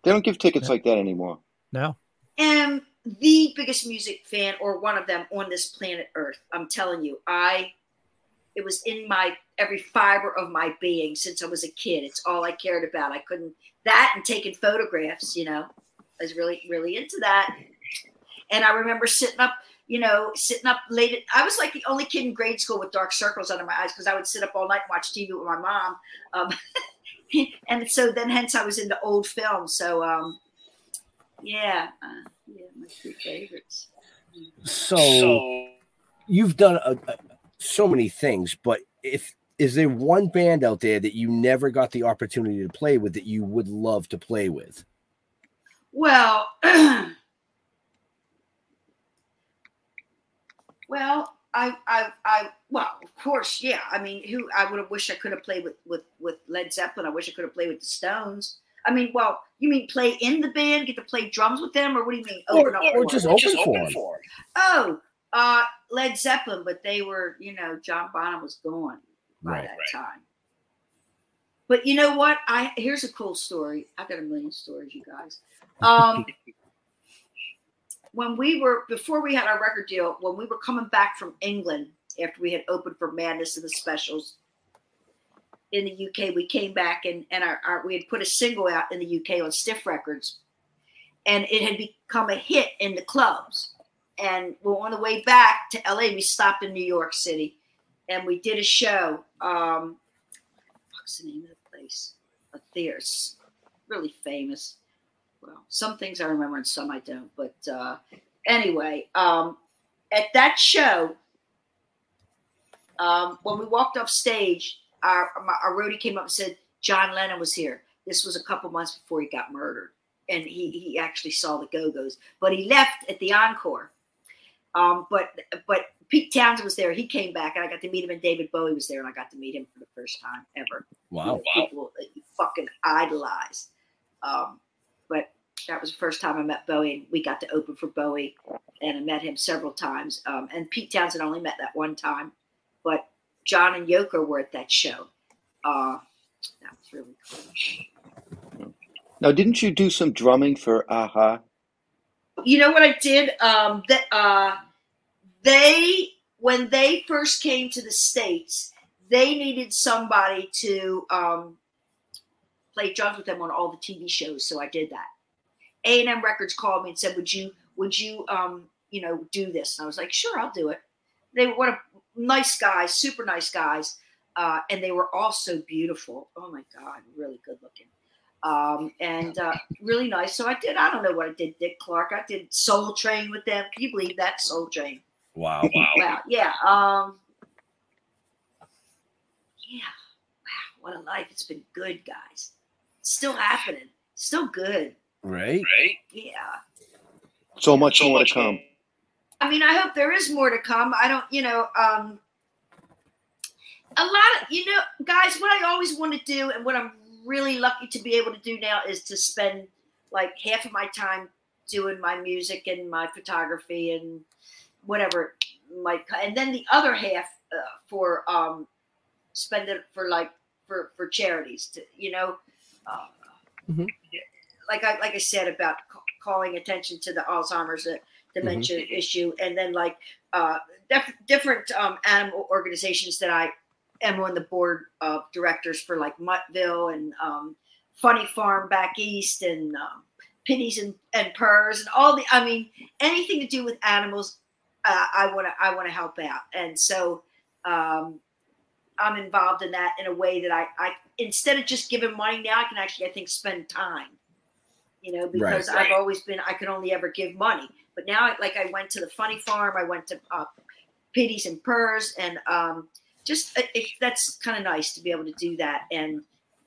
They don't give tickets like that anymore. No. am the biggest music fan or one of them on this planet Earth. I'm telling you, I it was in my every fiber of my being since I was a kid. It's all I cared about. I couldn't that and taking photographs, you know. I was really, really into that. And I remember sitting up, you know, sitting up late. At, I was like the only kid in grade school with dark circles under my eyes because I would sit up all night and watch TV with my mom. Um, *laughs* and so then, hence, I was into old films. So, um, yeah, uh, yeah, my three favorites. So, you've done a, a- so many things, but if is there one band out there that you never got the opportunity to play with that you would love to play with? Well, *clears throat* well, I, I, I, well, of course, yeah. I mean, who I would have wished I could have played with with with Led Zeppelin. I wish I could have played with the Stones. I mean, well, you mean play in the band, get to play drums with them, or what do you mean? Or- up or for just them? open for 'em. Oh, uh, Led Zeppelin, but they were, you know, John Bonham was gone by Right. that time. But you know what? I here's a cool story. I got a million stories, you guys. Um, when we were before we had our record deal, when we were coming back from England after we had opened for Madness and the Specials in the UK, we came back and and our, our we had put a single out in the UK on Stiff Records, and it had become a hit in the clubs. And we're on the way back to LA, we stopped in New York City, and we did a show. Um, what's the name of the place? A theater's really famous. Well, some things I remember and some I don't. But uh, anyway, um, at that show, um, when we walked off stage, our, my, our roadie came up and said, John Lennon was here. This was a couple months before he got murdered. And he, he actually saw the Go Go's, but he left at the encore. Um, but but Pete Townshend was there. He came back, and I got to meet him. And David Bowie was there, and I got to meet him for the first time ever. Wow. People that you fucking idolize. Um, but that was the first time I met Bowie, and we got to open for Bowie, and I met him several times. Um, and Pete Townshend only met that one time, but John and Yoko were at that show. Uh, that was really cool. Now, didn't you do some drumming for a-ha? You know what I did? Um, that uh, they when they first came to the states, they needed somebody to um, play drums with them on all the TV shows. So I did that. A and M Records called me and said, "Would you would you um, you know do this?" And I was like, "Sure, I'll do it." They were what a nice guys, super nice guys, uh, and they were all so beautiful. Oh my God, really good looking um, and uh, really nice. So I did. I don't know what I did. Dick Clark. I did Soul Train with them. Can you believe that Soul Train? Wow. Wow. wow! Yeah. Um, yeah. Wow. What a life. It's been good, guys. It's still happening. Still good. Right. Right. Yeah. So much more to come. I mean, I hope there is more to come. I don't, you know, um, a lot of, you know, guys, what I always want to do and what I'm really lucky to be able to do now is to spend like half of my time doing my music and my photography and whatever my and then the other half uh, for um spend it for like for for charities to you know uh, like I like I said about ca- calling attention to the Alzheimer's uh, dementia issue, and then like uh, def- different um, animal organizations that I am on the board of directors for, like Muttville and um, Funny Farm back east, and um, Pitties and, and Purrs, and all the. I mean, anything to do with animals, uh, I want to I want to help out, and so. Um, I'm involved in that in a way that I, I instead of just giving money now, I can actually I think spend time. You know, because Right. I've always been I could only ever give money, but now like I went to the Funny Farm, I went to uh, Pitties and Purrs, and um, just it, it, that's kind of nice to be able to do that and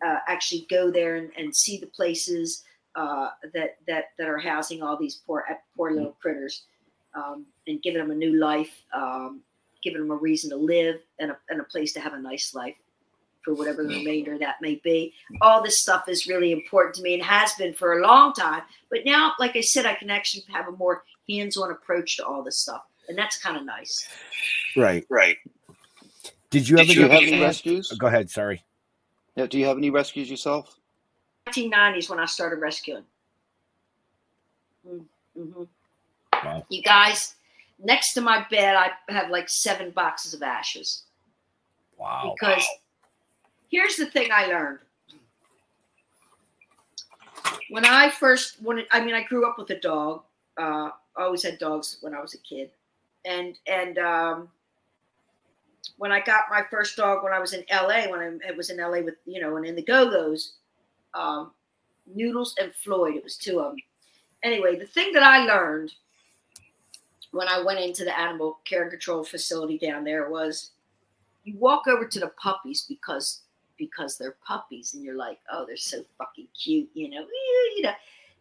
uh, actually go there and, and see the places uh, that that that are housing all these poor poor little critters um, and giving them a new life. Um, giving them a reason to live and a, and a place to have a nice life for whatever the remainder that may be. All this stuff is really important to me and has been for a long time. But now, like I said, I can actually have a more hands-on approach to all this stuff, and that's kind of nice. Right. Right. Did you Did ever you have any rescues? Go ahead. Sorry. Yeah, do you have any rescues yourself? 1990s when I started rescuing. hmm Wow. You guys, next to my bed, I have like seven boxes of ashes. Wow. because here's the thing I learned. When I first wanted, I mean, I grew up with a dog. Uh, I always had dogs when I was a kid, and and um, when I got my first dog when I was in LA, when I, was in LA with you know, and in the Go Go's, um, Noodles and Floyd, it was two of them. Anyway, the thing that I learned when I went into the animal care and control facility down there was you walk over to the puppies because because they're puppies and you're like oh they're so fucking cute you know? You know?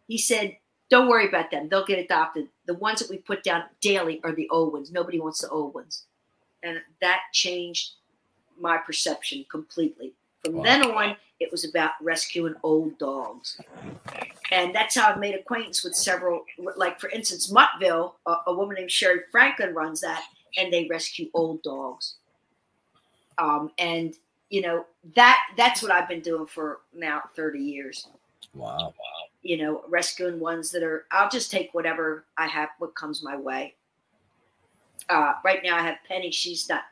He said don't worry about them they'll get adopted the ones that we put down daily are the old ones nobody wants the old ones and that changed my perception completely. From then on, it was about rescuing old dogs. And that's how I've made acquaintance with several, like for instance, Muttville, a, a woman named Sherri Franklin runs that, and they rescue old dogs. Um, and you know that that's what I've been doing for now 30 years. Wow. Wow. You know, rescuing ones that are. I'll just take whatever I have, what comes my way. Uh, right now, I have Penny. She's not.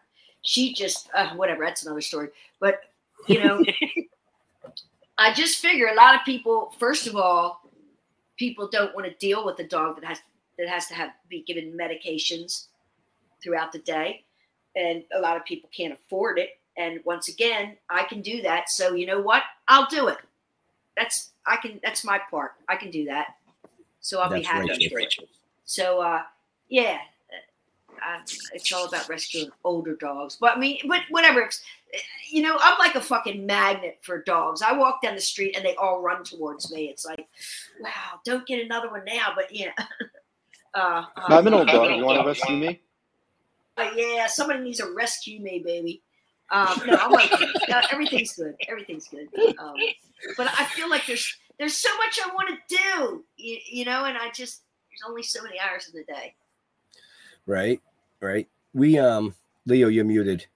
She just uh, whatever. That's another story. But you know, *laughs* I just figure a lot of people. First of all, people don't want to deal with a dog that has that has to have be given medications throughout the day, and a lot of people can't afford it. And once again, I can do that. So you know what? I'll do it. That's I can. That's my part. I can do that. So I'll be happy. Rachel. with it. So uh, yeah, uh, it's all about rescuing older dogs. But I mean, but whatever. It's, you know, I'm like a fucking magnet for dogs. I walk down the street and they all run towards me. It's like, wow, don't get another one now. But yeah, *laughs* uh, I'm an old dog. You want to rescue me? But yeah, somebody needs to rescue me, baby. Um, no, I'm like, no, everything's good. Everything's good. Um, but I feel like there's there's so much I want to do, you, you know, and I just there's only so many hours in the day. Right. Right. We um Leo, you're muted.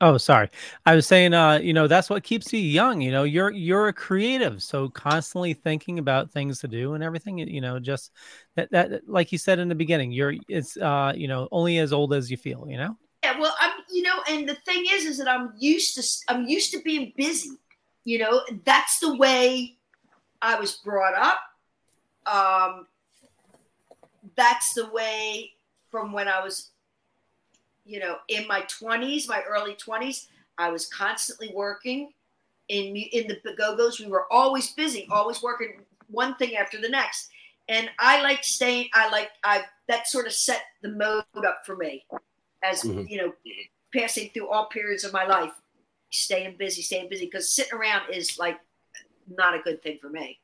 Oh, sorry. I was saying, uh, you know, that's what keeps you young. You know, you're you're a creative, so constantly thinking about things to do and everything. You know, just that that like you said in the beginning, you're it's uh, you know, only as old as you feel. You know. Yeah, well, I'm, you know, and the thing is, is that I'm used to, I'm used to being busy. You know, that's the way I was brought up. Um, that's the way from when I was, you know, in my 20s, my early 20s, I was constantly working in in the Go-Go's. We were always busy, always working one thing after the next. And I like staying. I like I that sort of set the mode up for me, as Mhm. you know, passing through all periods of my life, staying busy, staying busy. Because sitting around is like not a good thing for me.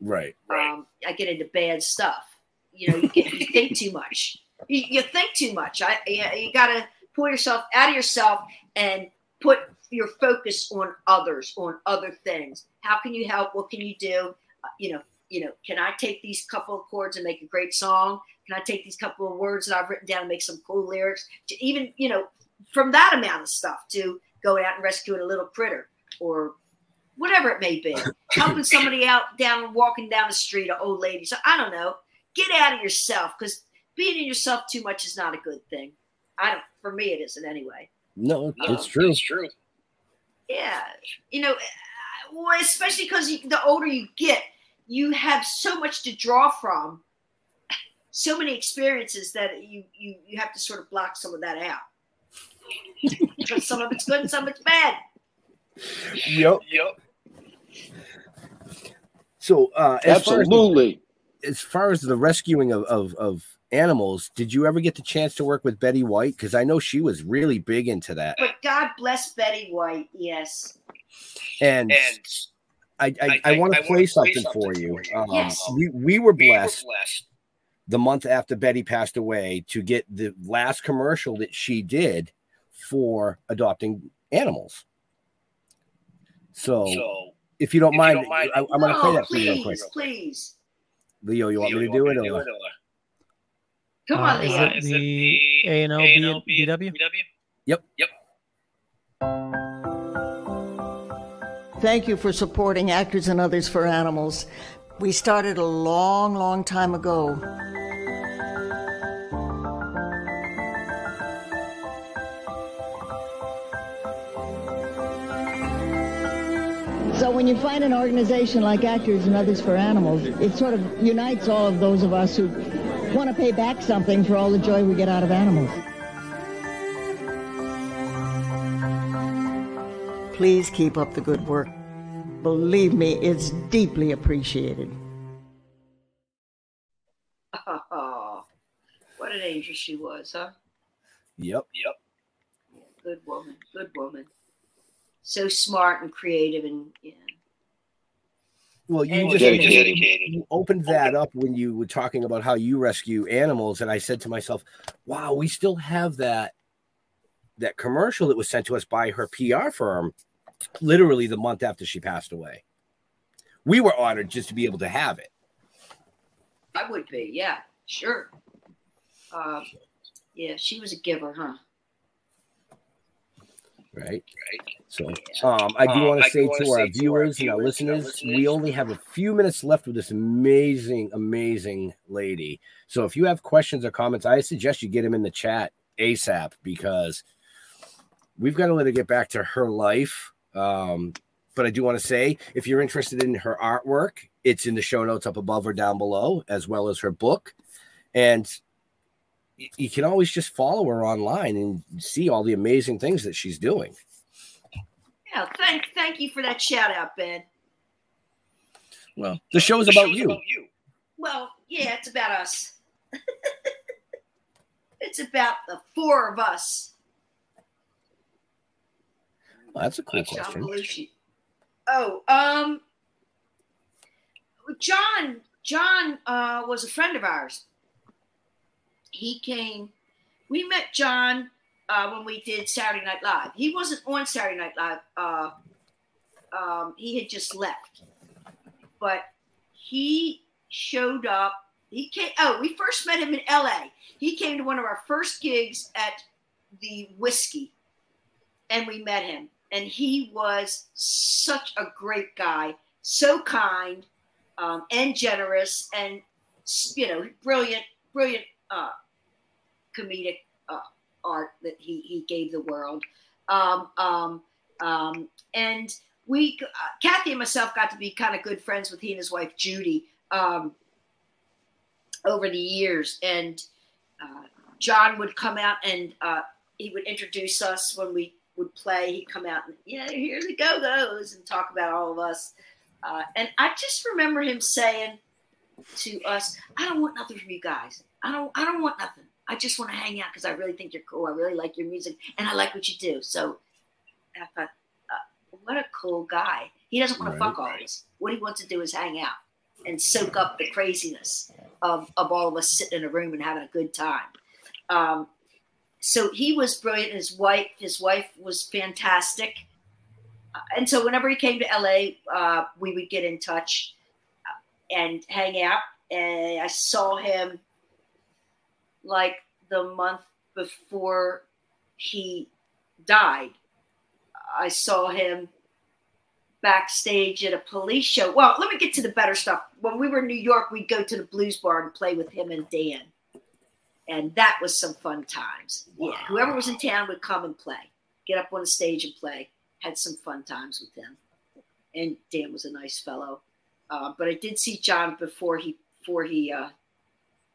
Right. Um, I get into bad stuff. You know, you, get, you think too much. You, you think too much. I you, you got to pull yourself out of yourself and put your focus on others, on other things. How can you help? What can you do? Uh, you know, you know. Can I take these couple of chords and make a great song? Can I take these couple of words that I've written down and make some cool lyrics? To even you know, from that amount of stuff to going out and rescuing a little critter or whatever it may be, *laughs* helping somebody out down walking down the street, an old lady. So I don't know. Get out of yourself because being in yourself too much is not a good thing. I don't. For me, it isn't anyway. No, it's true. It's true. Yeah, you know, uh, especially because the older you get, you have so much to draw from, so many experiences that you you you have to sort of block some of that out. because some of it's good and some of it's bad. Yep. Yep. So uh as far as the- Absolutely. as far as the rescuing of, of, of animals, did you ever get the chance to work with Betty White? Because I know she was really big into that. But God bless Betty White. Yes. And, And I, I, I- I, I- want to play play something something for you. for you. Um, Yes. we, we were we were blessed blessed. the month after Betty passed away to get the last commercial that she did for adopting animals. So, So if you don't if you mind, don't mind- I, I'm going to play that for you real quick. please, please. Leo, you want Leo, me to do it? Or? Come Uh, on, is it the A and L BW? Yep. Thank you for supporting Actors and Others for Animals. We started a long, long time ago. So when you find an organization like Actors and Others for Animals, it sort of unites all of those of us who want to pay back something for all the joy we get out of animals. Please keep up the good work. Believe me, it's deeply appreciated. Oh, what an angel she was, huh? Yep. Yep. Good woman. Good woman. So smart and creative and yeah. Well, you And just dedicated. you opened that up when you were talking about how you rescue animals, and I said to myself, "Wow, we still have that that commercial that was sent to us by her PR firm literally the month after she passed away. We were honored just to be able to have it. I would be, yeah, sure. Uh, yeah, she was a giver, huh? Right. Right. So, um, I do want to say to our viewers and our listeners, we only have a few minutes left with this amazing, amazing lady. So, if you have questions or comments, I suggest you get them in the chat ASAP because we've got to let her get back to her life. Um, but I do want to say, if you're interested in her artwork, it's in the show notes up above or down below, as well as her book. And you can always just follow her online and see all the amazing things that she's doing. Yeah, thank thank you for that shout out, Ben. Well, the show's about you. Well, yeah, it's about us. *laughs* it's about the four of us. Well, that's a cool question. Oh, um, John. John uh, was a friend of ours. He came. We met John uh, when we did Saturday Night Live. He wasn't on Saturday Night Live. Uh, um, he had just left, but he showed up. He came. Oh, we first met him in L.A. He came to one of our first gigs at the Whisky, and we met him. And he was such a great guy, so kind um, and generous, and you know, brilliant, brilliant uh, comedic uh, art that he he gave the world. Um, um, um, and we, uh, Kathy and myself, got to be kind of good friends with he and his wife Judy um, over the years. And uh, John would come out and uh, he would introduce us when we would play. He'd come out and yeah, here's the Go Go's and talk about all of us. Uh, and I just remember him saying to us, "I don't want nothing from you guys. I don't. I don't want nothing. I just want to hang out because I really think you're cool. I really like your music and I like what you do." So I thought, uh, what a cool guy. He doesn't want to fuck all of us. What he wants to do is hang out and soak up the craziness of, of all of us sitting in a room and having a good time. Um, so he was brilliant. His wife, his wife was fantastic. Uh, and so whenever he came to LA, uh, we would get in touch uh, and hang out. And I saw him like the month before he died. I saw him backstage at a police show. Well, let me get to the better stuff. When we were in New York, we'd go to the blues bar and play with him and Dan. And that was some fun times. Yeah, whoever was in town would come and play, get up on the stage and play. Had some fun times with him. And Dan was a nice fellow. Uh, but I did see John before he before he uh,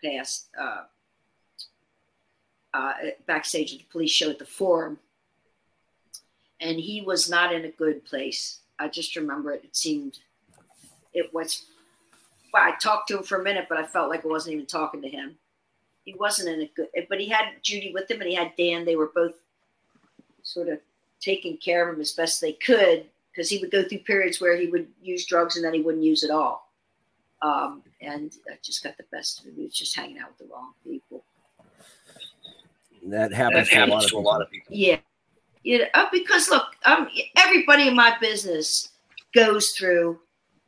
passed uh, uh, backstage at the police show at the Forum, and he was not in a good place. I just remember it. It seemed it was. Well, I talked to him for a minute, but I felt like I wasn't even talking to him. He wasn't in a good. But he had Judy with him, and he had Dan. They were both sort of taking care of him as best they could because he would go through periods where he would use drugs and then he wouldn't use at all. Um, and I just got the best of him. He was just hanging out with the wrong people. That happens, to, a lot of people. a lot of people. Yeah. Yeah, uh, because look, um, everybody in my business goes through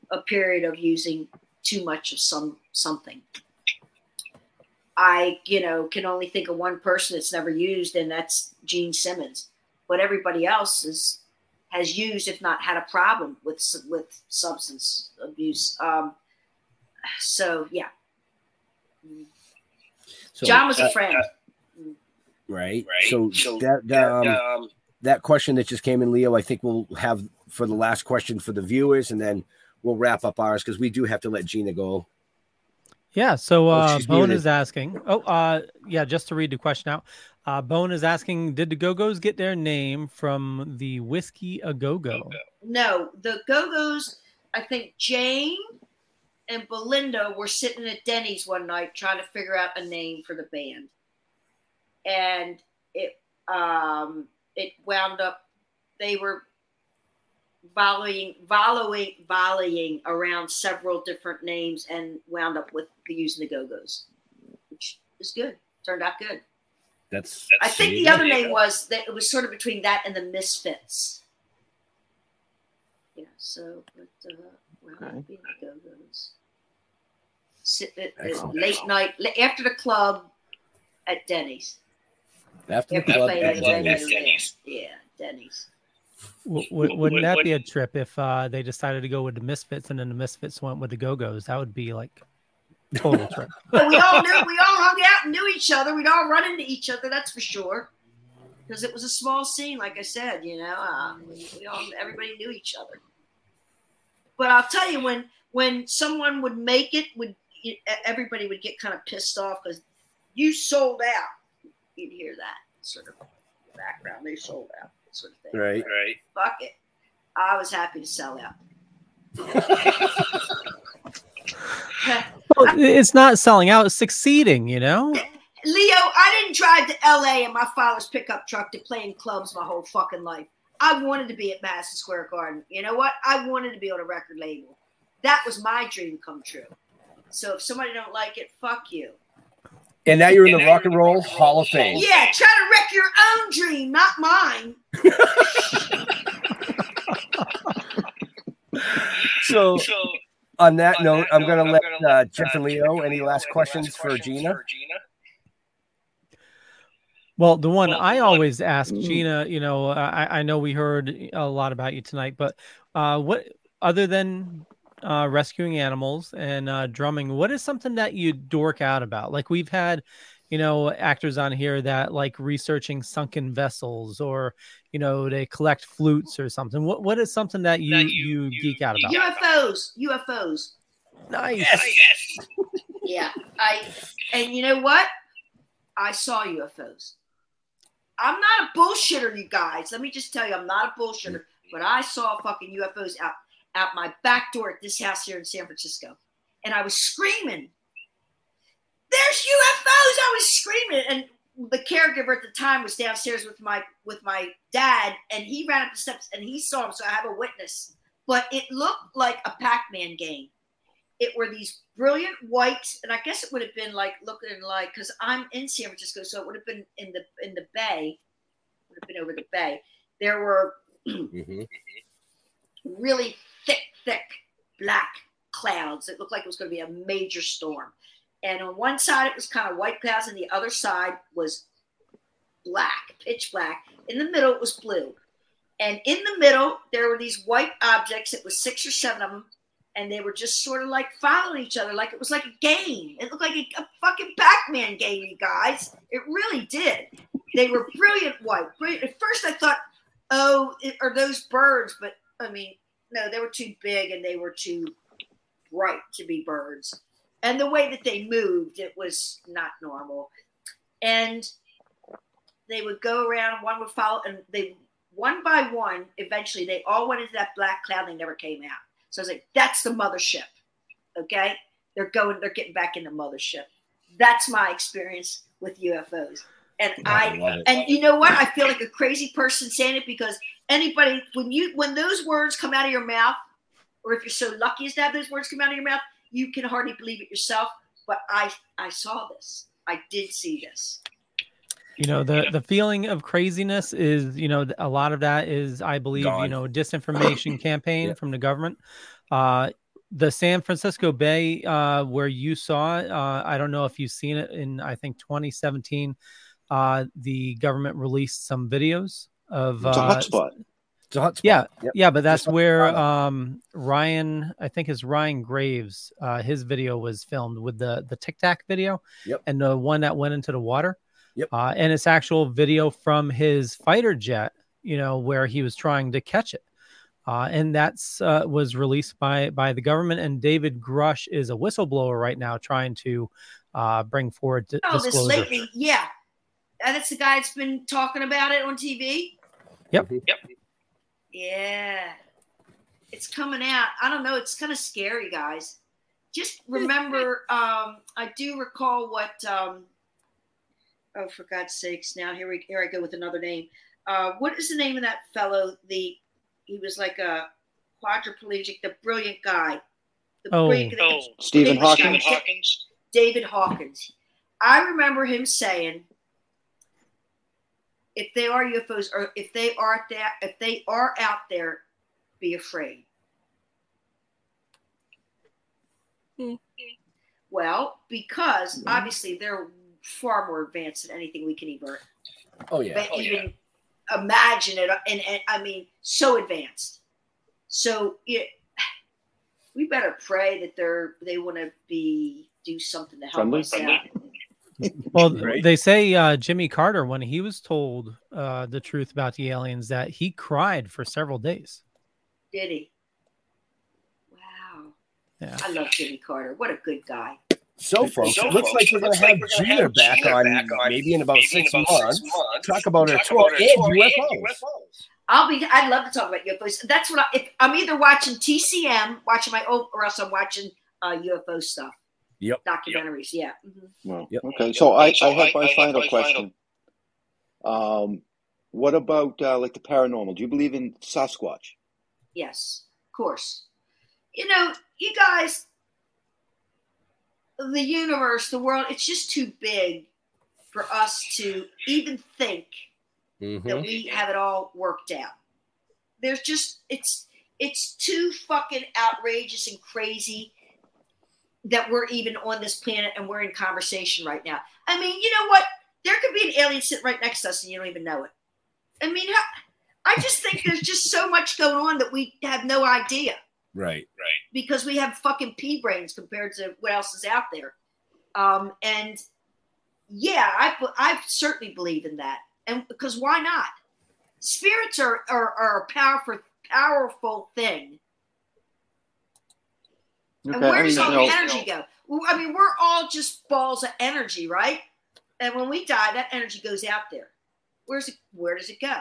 a period of using too much of some something. I, you know, can only think of one person that's never used, and that's Gene Simmons. But everybody else is has used, if not had a problem with with substance abuse. Um, so yeah, So, John was uh, a friend. right? right. So, that that, um, that question that just came in, Leo, I think we'll have for the last question for the viewers, and then we'll wrap up ours because we do have to let Gina go. Yeah. So Oh, uh, she's Bone muted. is asking. Oh, uh, yeah. Just to read the question out, uh, Bone is asking: Did the Go Go's get their name from the Whisky a Go Go? No, the Go Go's. I think Jane and Belinda were sitting at Denny's one night trying to figure out a name for the band, and it um, it wound up. They were volleying, volleying, volleying around several different names, and wound up with the using the Go Go's, which is good. Turned out good. That's. I think the other name was that it was sort of between that and the Misfits. Yeah. So, but uh, well, Okay. the Go-Go's. Sit at, at late night after the club at Denny's. After the After club at at Denny's. Denny's. Yeah, Denny's. W- *laughs* w- wouldn't that be a trip if uh, they decided to go with the Misfits and then the Misfits went with the Go Go's? That would be like total *laughs* trip. But we all knew we all hung out and knew each other. We'd all run into each other. That's for sure. Because it was a small scene, like I said. You know, uh, we, we all everybody knew each other. But I'll tell you, when when someone would make it, would everybody would get kind of pissed off because you sold out. You'd hear that sort of background. They sold out, sort of thing. Right. Right. Fuck it. I was happy to sell out. Well, it's not selling out; it's succeeding. You know. Leo, I didn't drive to LA in my father's pickup truck to play in clubs my whole fucking life. I wanted to be at Madison Square Garden. You know what? I wanted to be on a record label. That was my dream come true. So if somebody don't like it, fuck you. And now you're in the Rock and Roll Hall of Fame. Yeah, try to wreck your own dream, not mine. *laughs* So, on that note, I'm going to let uh, Jeff and Leo. Any last questions for Gina? Well, the one I always ask Gina, you know, I, I know we heard a lot about you tonight, but uh, what other than uh, rescuing animals and uh, drumming, what is something that you dork out about? Like we've had, you know, actors on here that like researching sunken vessels, or you know, they collect flutes or something. What what is something that you you, geek out about? UFOs, UFOs. Nice. Yes. Yeah, I and you know what? I saw UFOs. I'm not a bullshitter, you guys. Let me just tell you, I'm not a bullshitter, but I saw fucking UFOs out out my back door at this house here in San Francisco, and I was screaming. There's UFOs! I was screaming, and the caregiver at the time was downstairs with my with my dad, and he ran up the steps and he saw him. So I have a witness. But it looked like a Pac-Man game it were these brilliant whites, and I guess it would have been like looking like because I'm in San Francisco, so it would have been in the in the bay, would have been over the bay. There were Mm-hmm. really thick, thick black clouds. It looked like it was going to be a major storm. And on one side, it was kind of white clouds, and the other side was black, pitch black. In the middle, it was blue. And in the middle, there were these white objects. It was six or seven of them. And they were just sort of like following each other, like it was like a game. It looked like a, a fucking Pac Man game, you guys. It really did. They were brilliant white. Brilliant. At first, I thought, oh, it, are those birds? But I mean, no, they were too big and they were too bright to be birds. And the way that they moved, it was not normal. And they would go around, one would follow, and they one by one, eventually they all went into that black cloud, they never came out. So I was like, that's the mothership. Okay? They're going, they're getting back in the mothership. That's my experience with UFOs. And I I, and you know what? I feel like a crazy person saying it because anybody when you when those words come out of your mouth, or if you're so lucky as to have those words come out of your mouth, you can hardly believe it yourself. But I I saw this. I did see this. you know the the feeling of craziness is you know a lot of that is i believe you Gone. know disinformation *laughs* campaign from the government uh the san francisco bay uh where you saw it uh i don't know if you've seen it in i think 2017 uh the government released some videos of It's a uh, hotspot. It's a hotspot. yeah, Yep. yeah, but that's Just where um Ryan, I think is Ryan Graves. Uh, his video was filmed with the the Tic Tac video, Yep. and the one that went into the water. Yep. Uh, and it's actual video from his fighter jet, you know, where he was trying to catch it. Uh, and that's uh, was released by by the government. And David Grusch is a whistleblower right now, trying to uh, bring forward di- Oh, this disclosure. lately, yeah. And it's the guy that's been talking about it on TV. Yep. Yep. Yeah. It's coming out. I don't know. It's kind of scary, guys. Just remember, um, I do recall what. Um, oh, for God's sakes! Now here we here I go with another name. Uh, what is the name of that fellow? The he was like a quadriplegic, the brilliant guy. The Oh. brilliant, Stephen David- Hawking. David Hawkins. I remember him saying if they are UFOs or if they are there, if they are out there, be afraid. Hmm. Well, because hmm. obviously they're far more advanced than anything we can even, Oh yeah. but oh, even imagine it. And, and I mean, so advanced. So it, we better pray that they're they want to be do something to help Friendly? us out. *laughs* Well, they say uh, Jimmy Carter, when he was told uh, the truth about the aliens, that he cried for several days. Did he? Wow. Yeah. I love Jimmy Carter. What a good guy. So, folks, So, it looks folks, like we're going to have like gonna Gina have back Gina on back on maybe in about, maybe six, in about months. six months. Talk about her Talk tour her and tour and UFOs. I'll be. I'd love to talk about UFOs. That's what I. If I'm either watching TCM, watching my old, or else I'm watching uh, UFO stuff, Yep. documentaries. Yeah. Mhm. Well, okay. So I, I have my final question. Um, what about uh, like the paranormal? Do you believe in Sasquatch? Yes, of course. You know, you guys, the universe, the world, it's just too big for us to even think Mm-hmm. that we have it all worked out. There's just it's it's too fucking outrageous and crazy that we're even on this planet and we're in conversation right now. I mean, you know what? There could be an alien sitting right next to us and you don't even know it. I mean, I just think there's just so much going on that we have no idea Right. right because we have fucking pea brains compared to what else is out there um and yeah i be- i certainly believe in that and because why not spirits are are, are a powerful powerful thing and where I does all you the know- energy go? I mean we're all just balls of energy right? And when we die that energy goes out there. Where's it where does it go?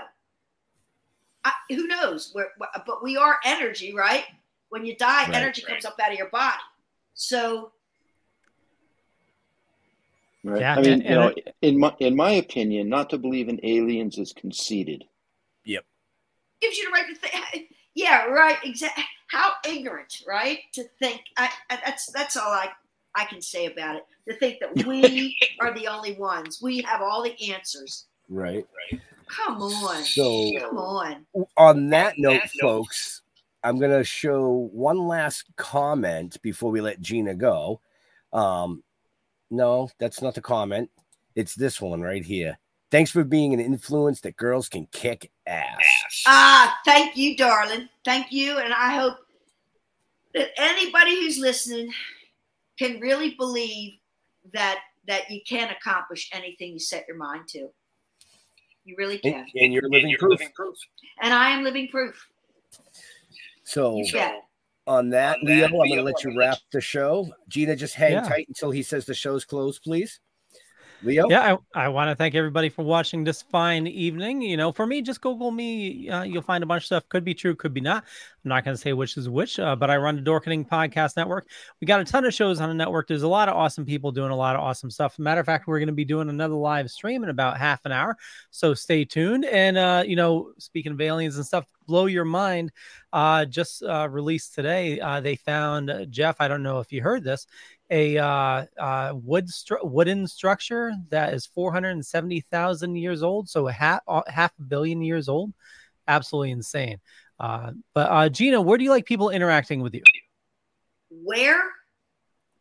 I, who knows where but we are energy right? When you die Right, energy comes up out of your body. So Right. Yeah, I mean, and- you know, and in my in my opinion, not to believe in aliens is conceited. Yep. gives you the right to think *laughs* yeah right exactly how ignorant right to think I, I that's that's all i i can say about it to think that *laughs* we are the only ones we have all the answers Right. Right. come on So- come on On that note, folks, I'm going to show one last comment before we let Gina go. Um, no, that's not the comment. It's this one right here. Thanks for being an influence that girls can kick ass. Ah, thank you, darling. Thank you. And I hope that anybody who's listening can really believe that that you can accomplish anything you set your mind to. You really And, can. and you're living proof. And I am living proof. So, You on that, On that, Leo, I'm going to let you wrap the show. Gina, just hang Yeah. tight until he says the show's closed, please. Leo? Yeah, I, I want to thank everybody for watching this fine evening. You know, for me, just Google me. Uh, you'll find a bunch of stuff. Could be true, could be not. I'm not going to say which is which, uh, but I run the Dorkening Podcast Network. We got a ton of shows on the network. There's a lot of awesome people doing a lot of awesome stuff. Matter of fact, we're going to be doing another live stream in about half an hour. So stay tuned. And, uh, you know, speaking of aliens and stuff, blow your mind. Uh, just uh, released today, uh, they found Jeff. I don't know if you heard this a uh, uh, wood stru- wooden structure that is 470,000 years old, so a half uh, half a billion years old. Absolutely insane. Uh, but uh, Gina, where do you like people interacting with you? Where?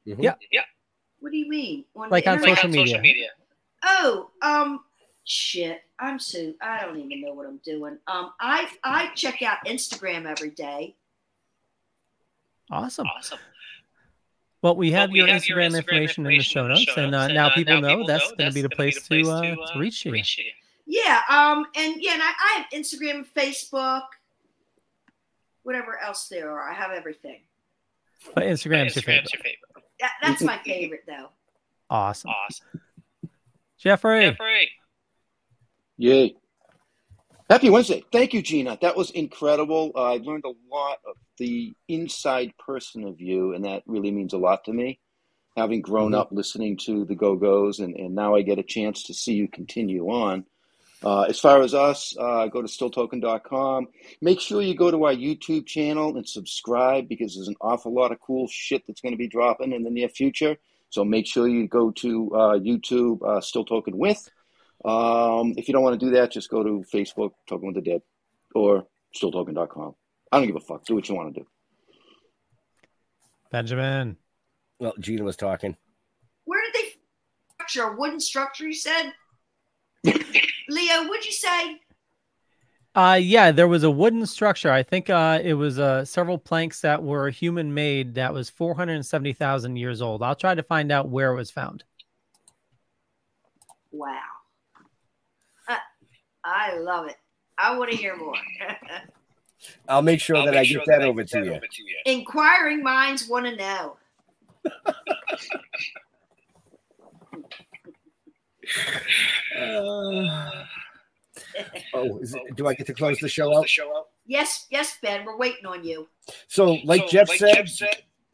Yeah, Yeah. What do you mean? On Like the on internet? social media. Oh, um, shit. I'm so I don't even know what I'm doing. Um, I I check out Instagram every day. Awesome. Awesome. Well, we have, your, Instagram information in the show notes, and uh, now people know that's going to be the place to uh, to reach you. Yeah. Um. And yeah. And I, I have Instagram, Facebook, whatever else there are. I have everything. But Instagram's your favorite. That, that's my favorite though. Awesome. Awesome. Jeffrey. Jeffrey. Yay. Happy Wednesday. Thank you, Gina. That was incredible. Uh, I learned a lot of the inside person of you, and that really means a lot to me. Having grown Mhm. up listening to the Go Go's, and, and now I get a chance to see you continue on. Uh, as far as us, uh, go to stilltoking.com. Make sure you go to our YouTube channel and subscribe because there's an awful lot of cool shit that's going to be dropping in the near future. So make sure you go to uh, YouTube, uh, Still Toking With. Um, if you don't want to do that, just go to Facebook, Toking with the Dead, or stilltoking.com. I don't give a fuck. Do what you want to do. Benjamin. Well, Gina was talking. Where did they structure a wooden structure? You said, *laughs* Leo. What'd you say? Uh, yeah, there was a wooden structure. I think uh, it was uh, several planks that were human made that was 470,000 years old. I'll try to find out where it was found. Wow. Uh, I love it. I want to hear more. *laughs* I'll make sure that I get that over to you. Inquiring minds want to know. Oh, is it, do I get to close the show out? Yes, yes, Ben. We're waiting on you. So, like Jeff said,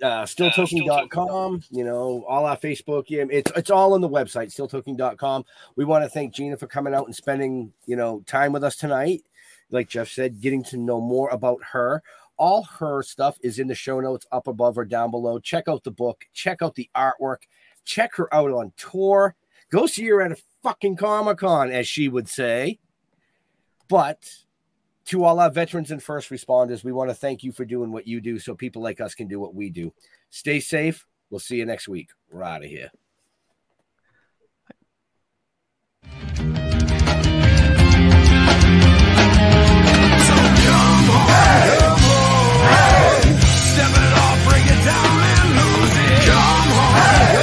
uh, stilltoking.com, you know, all our Facebook, yeah, it's it's all on the website, stilltoking.com. We want to thank Gina for coming out and spending, you know, time with us tonight. Like Jeff said, getting to know more about her. All her stuff is in the show notes up above or down below. Check out the book, check out the artwork, check her out on tour. Go see her at a fucking Comic Con, as she would say. But to all our veterans and first responders, we want to thank you for doing what you do so people like us can do what we do. Stay safe. We'll see you next week. We're out of here. Hey! Step it off, it down, and lose it. Come. Hey!